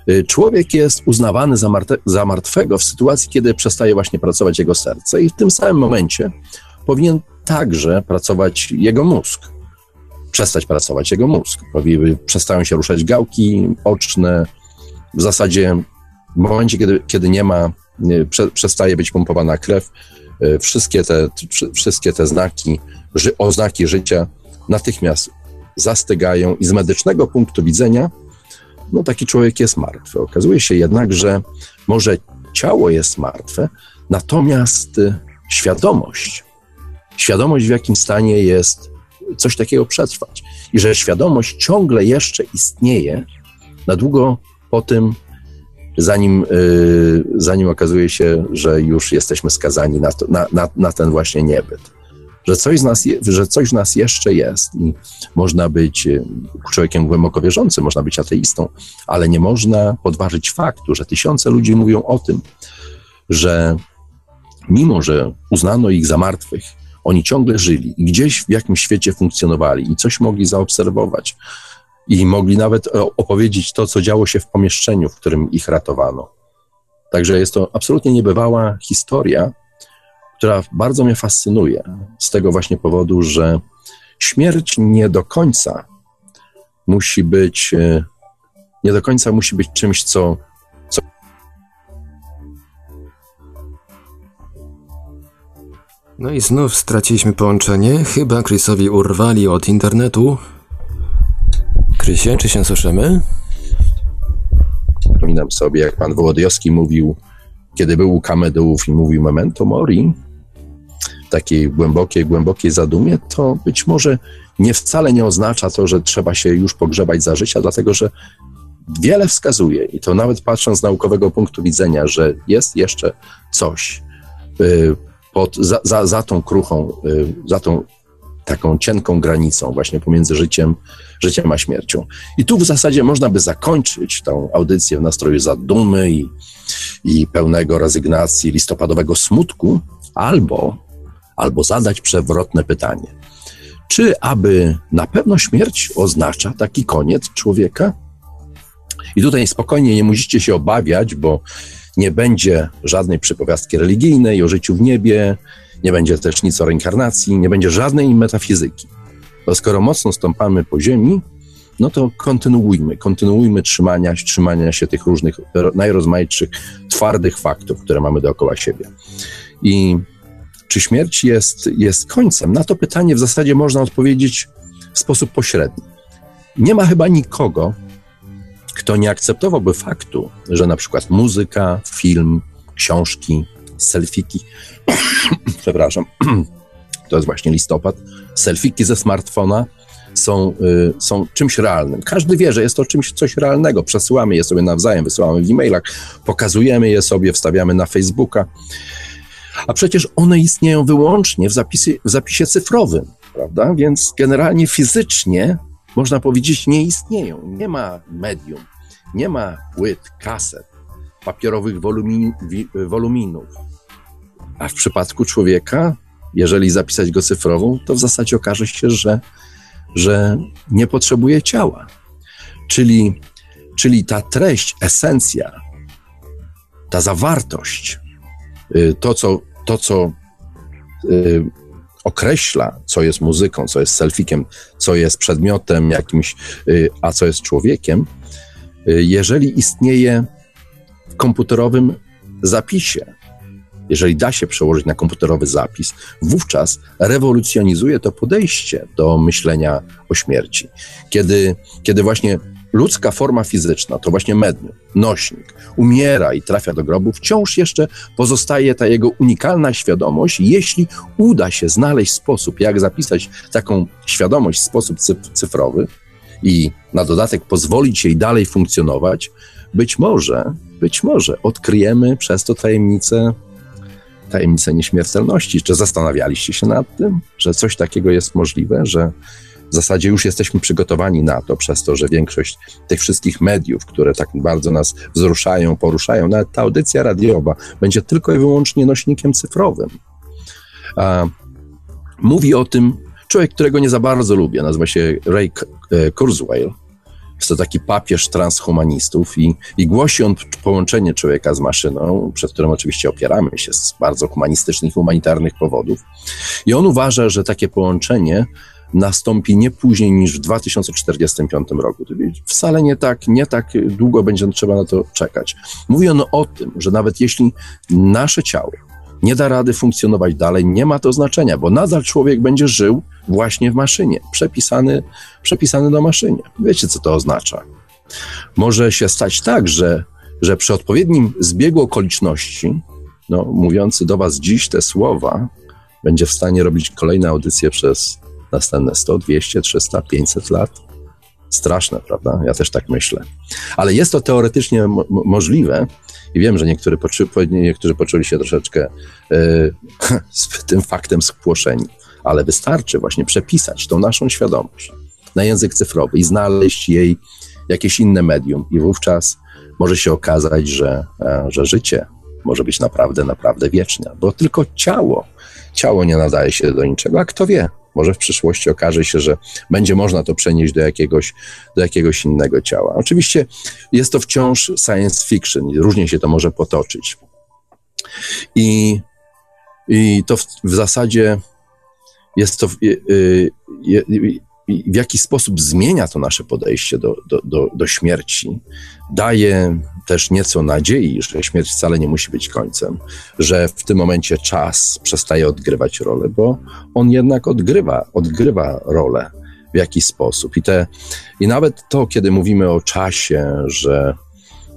E, człowiek jest uznawany za, za martwego w sytuacji, kiedy przestaje właśnie pracować jego serce, i w tym samym momencie powinien także pracować jego mózg. Przestać pracować jego mózg. Przestają się ruszać gałki oczne. W zasadzie w momencie, kiedy, kiedy nie ma, prze, przestaje być pompowana krew, e, wszystkie te, wszystkie te znaki, oznaki życia natychmiast zastygają i z medycznego punktu widzenia, no taki człowiek jest martwy. Okazuje się jednak, że może ciało jest martwe, natomiast e, świadomość, świadomość w jakim stanie jest coś takiego przetrwać i że świadomość ciągle jeszcze istnieje na długo po tym, zanim, yy, zanim okazuje się, że już jesteśmy skazani na, to, na, na, na ten właśnie niebyt. Że coś, z nas je, że coś w nas jeszcze jest i można być y, człowiekiem głęboko wierzącym, można być ateistą, ale nie można podważyć faktu, że tysiące ludzi mówią o tym, że mimo, że uznano ich za martwych, oni ciągle żyli i gdzieś w jakimś świecie funkcjonowali i coś mogli zaobserwować i mogli nawet e, opowiedzieć to, co działo się w pomieszczeniu, w którym ich ratowano. Także jest to absolutnie niebywała historia, która bardzo mnie fascynuje z tego właśnie powodu, że śmierć nie do końca musi być, e, nie do końca musi być czymś, co, co
No i znów straciliśmy połączenie. Chyba Chrisowi urwali od internetu. Krysie, czy się słyszymy?
Przypominam sobie, jak pan Wołodyjowski mówił, kiedy był u Kamedołów i mówił memento mori, takiej głębokiej, głębokiej zadumie, to być może nie wcale nie oznacza to, że trzeba się już pogrzebać za życia, dlatego że wiele wskazuje, i to nawet patrząc z naukowego punktu widzenia, że jest jeszcze coś y, pod, za, za, za tą kruchą, y, za tą taką cienką granicą właśnie pomiędzy życiem, życiem a śmiercią. I tu w zasadzie można by zakończyć tą audycję w nastroju zadumy i, i pełnego rezygnacji, listopadowego smutku, albo, albo zadać przewrotne pytanie. Czy aby na pewno śmierć oznacza taki koniec człowieka? I tutaj spokojnie nie musicie się obawiać, bo nie będzie żadnej przypowiastki religijnej o życiu w niebie, nie będzie też nic o reinkarnacji, nie będzie żadnej metafizyki. Bo skoro mocno stąpamy po ziemi, no to kontynuujmy, kontynuujmy trzymania, trzymania się tych różnych, najrozmaitszych, twardych faktów, które mamy dookoła siebie. I czy śmierć jest, jest końcem? Na to pytanie w zasadzie można odpowiedzieć w sposób pośredni. Nie ma chyba nikogo, kto nie akceptowałby faktu, że na przykład muzyka, film, książki, selfiki, (coughs) przepraszam, (coughs) to jest właśnie listopad, selfiki ze smartfona są, y, są czymś realnym. Każdy wie, że jest to czymś coś realnego. Przesyłamy je sobie nawzajem, wysyłamy w e-mailach, pokazujemy je sobie, wstawiamy na Facebooka. A przecież one istnieją wyłącznie w zapisie, w zapisie cyfrowym, prawda? Więc generalnie fizycznie można powiedzieć, nie istnieją. Nie ma medium, nie ma płyt, kaset, papierowych wolumin, woluminów. A w przypadku człowieka, jeżeli zapisać go cyfrową, to w zasadzie okaże się, że, że nie potrzebuje ciała. Czyli, czyli ta treść, esencja, ta zawartość, to co, to, co y, określa, co jest muzyką, co jest selfikiem, co jest przedmiotem jakimś, y, a co jest człowiekiem, y, jeżeli istnieje w komputerowym zapisie, jeżeli da się przełożyć na komputerowy zapis, wówczas rewolucjonizuje to podejście do myślenia o śmierci. Kiedy, kiedy właśnie ludzka forma fizyczna, to właśnie medium, nośnik, umiera i trafia do grobu, wciąż jeszcze pozostaje ta jego unikalna świadomość. Jeśli uda się znaleźć sposób, jak zapisać taką świadomość w sposób cyfrowy i na dodatek pozwolić jej dalej funkcjonować, być może, być może odkryjemy przez to tajemnicę tajemnicę nieśmiertelności. Czy zastanawialiście się nad tym, że coś takiego jest możliwe, że zasadzie już jesteśmy przygotowani na to, przez to, że większość tych wszystkich mediów, które tak bardzo nas wzruszają, poruszają, nawet ta audycja radiowa będzie tylko i wyłącznie nośnikiem cyfrowym. A, mówi o tym człowiek, którego nie za bardzo lubię, nazywa się Ray e, Kurzweil. Jest to taki papież transhumanistów i, i głosi on połączenie człowieka z maszyną, przed którym oczywiście opieramy się z bardzo humanistycznych, humanitarnych powodów. I on uważa, że takie połączenie nastąpi nie później niż w 2045 roku. Wcale nie tak, nie tak długo będzie trzeba na to czekać. Mówi on o tym, że nawet jeśli nasze ciało nie da rady funkcjonować dalej, nie ma to znaczenia, bo nadal człowiek będzie żył właśnie w maszynie, przepisany, przepisany do maszynie. Wiecie, co to oznacza? Może się stać tak, że, że przy odpowiednim zbiegu okoliczności, no, mówiący do Was dziś te słowa, będzie w stanie robić kolejne audycje przez następne 100, 200, 300, 500 lat. Straszne, prawda? Ja też tak myślę. Ale jest to teoretycznie mo możliwe i wiem, że niektórzy, poczu niektórzy poczuli się troszeczkę yy, (laughs) z tym faktem spłoszeni, ale wystarczy właśnie przepisać tą naszą świadomość na język cyfrowy i znaleźć jej jakieś inne medium, i wówczas może się okazać, że, e, że życie może być naprawdę, naprawdę wieczne, bo tylko ciało, ciało nie nadaje się do niczego, a kto wie, może w przyszłości okaże się, że będzie można to przenieść do jakiegoś, do jakiegoś innego ciała. Oczywiście jest to wciąż science fiction i różnie się to może potoczyć. I, i to w, w zasadzie jest to. Y, y, y, w jaki sposób zmienia to nasze podejście do, do, do, do, śmierci, daje też nieco nadziei, że śmierć wcale nie musi być końcem, że w tym momencie czas przestaje odgrywać rolę, bo on jednak odgrywa, odgrywa rolę w jakiś sposób. I, te, I nawet to, kiedy mówimy o czasie, że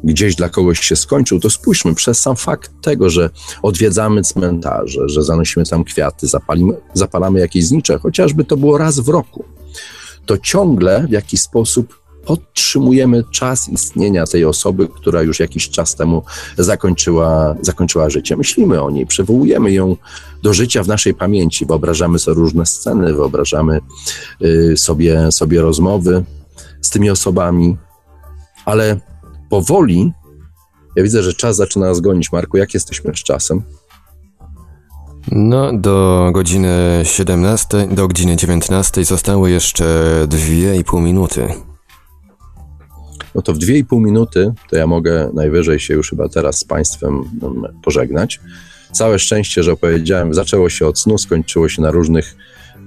gdzieś dla kogoś się skończył, to spójrzmy przez sam fakt tego, że odwiedzamy cmentarze, że zanosimy tam kwiaty, zapalimy, zapalamy jakieś znicze, chociażby to było raz w roku to ciągle w jakiś sposób podtrzymujemy czas istnienia tej osoby, która już jakiś czas temu zakończyła, zakończyła życie. Myślimy o niej, przywołujemy ją do życia w naszej pamięci, wyobrażamy sobie różne sceny, wyobrażamy y, sobie, sobie rozmowy z tymi osobami, ale powoli ja widzę, że czas zaczyna nas gonić. Marku, jak jesteśmy z czasem?
No, do godziny 17, do godziny 19 zostały jeszcze 2,5 minuty.
No to w 2,5 minuty to ja mogę najwyżej się już chyba teraz z Państwem mm, pożegnać. Całe szczęście, że opowiedziałem, zaczęło się od snu, skończyło się na różnych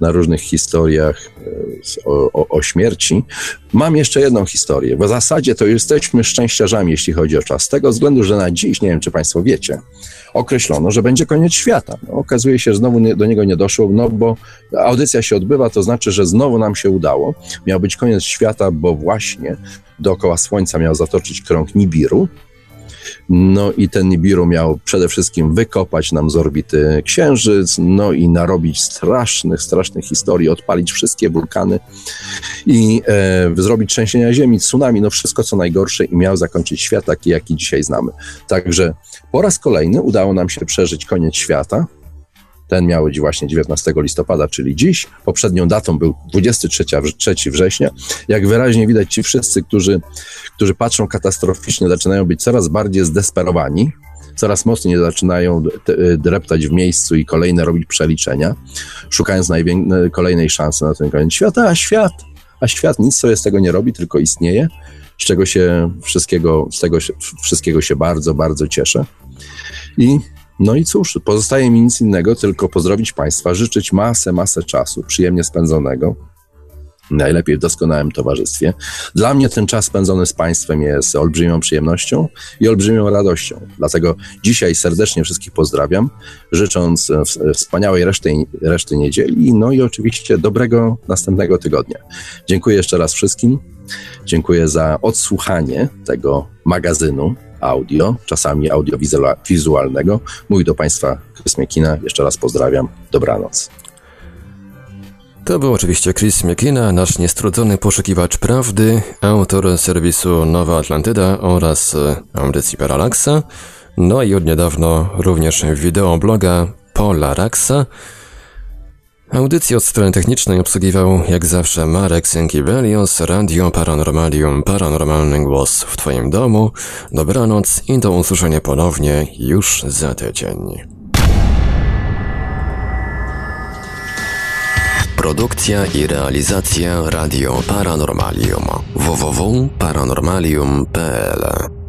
na różnych historiach e, o, o, o, śmierci. Mam jeszcze jedną historię, w zasadzie to jesteśmy szczęściarzami, jeśli chodzi o czas. Z tego względu, że na dziś, nie wiem czy Państwo wiecie, określono, że będzie koniec świata. No, okazuje się, że znowu nie, do niego nie doszło, no bo audycja się odbywa, to znaczy, że znowu nam się udało. Miał być koniec świata, bo właśnie dookoła Słońca miał zatoczyć krąg Nibiru, no i ten Nibiru miał przede wszystkim wykopać nam z orbity Księżyc, no i narobić strasznych, strasznych historii, odpalić wszystkie wulkany i e, zrobić trzęsienia ziemi, tsunami, no wszystko co najgorsze i miał zakończyć świat taki, jaki dzisiaj znamy. Także po raz kolejny udało nam się przeżyć koniec świata, ten miał być właśnie 19 listopada, czyli dziś. Poprzednią datą był 23 września. Jak wyraźnie widać, ci wszyscy, którzy, którzy patrzą katastroficznie, zaczynają być coraz bardziej zdesperowani, coraz mocniej zaczynają dreptać w miejscu i kolejne robić przeliczenia, szukając kolejnej szansy na ten koniec świata, a świat, a świat nic sobie z tego nie robi, tylko istnieje, z czego się wszystkiego, z tego wszystkiego się bardzo, bardzo cieszę. I no i cóż, pozostaje mi nic innego, tylko pozdrowić Państwa, życzyć masę, masę czasu przyjemnie spędzonego, najlepiej w doskonałym towarzystwie. Dla mnie ten czas spędzony z Państwem jest olbrzymią przyjemnością i olbrzymią radością. Dlatego dzisiaj serdecznie wszystkich pozdrawiam, życząc wspaniałej reszty, reszty niedzieli, no i oczywiście dobrego następnego tygodnia. Dziękuję jeszcze raz wszystkim. Dziękuję za odsłuchanie tego magazynu audio, czasami audiowizualnego. Mój do Państwa Chris Miekina. Jeszcze raz pozdrawiam. Dobranoc.
To był oczywiście Chris Miekina, nasz niestrudzony poszukiwacz prawdy, autor serwisu Nowa Atlantyda oraz e, audycji Parallaxa, no i od niedawno również wideobloga Polaraxa, Audycję od strony technicznej obsługiwał jak zawsze Marek Sękiewelios, Radio Paranormalium, Paranormalny Głos w Twoim domu. Dobranoc i do usłyszenia ponownie już za tydzień. Produkcja i realizacja Radio Paranormalium www.paranormalium.pl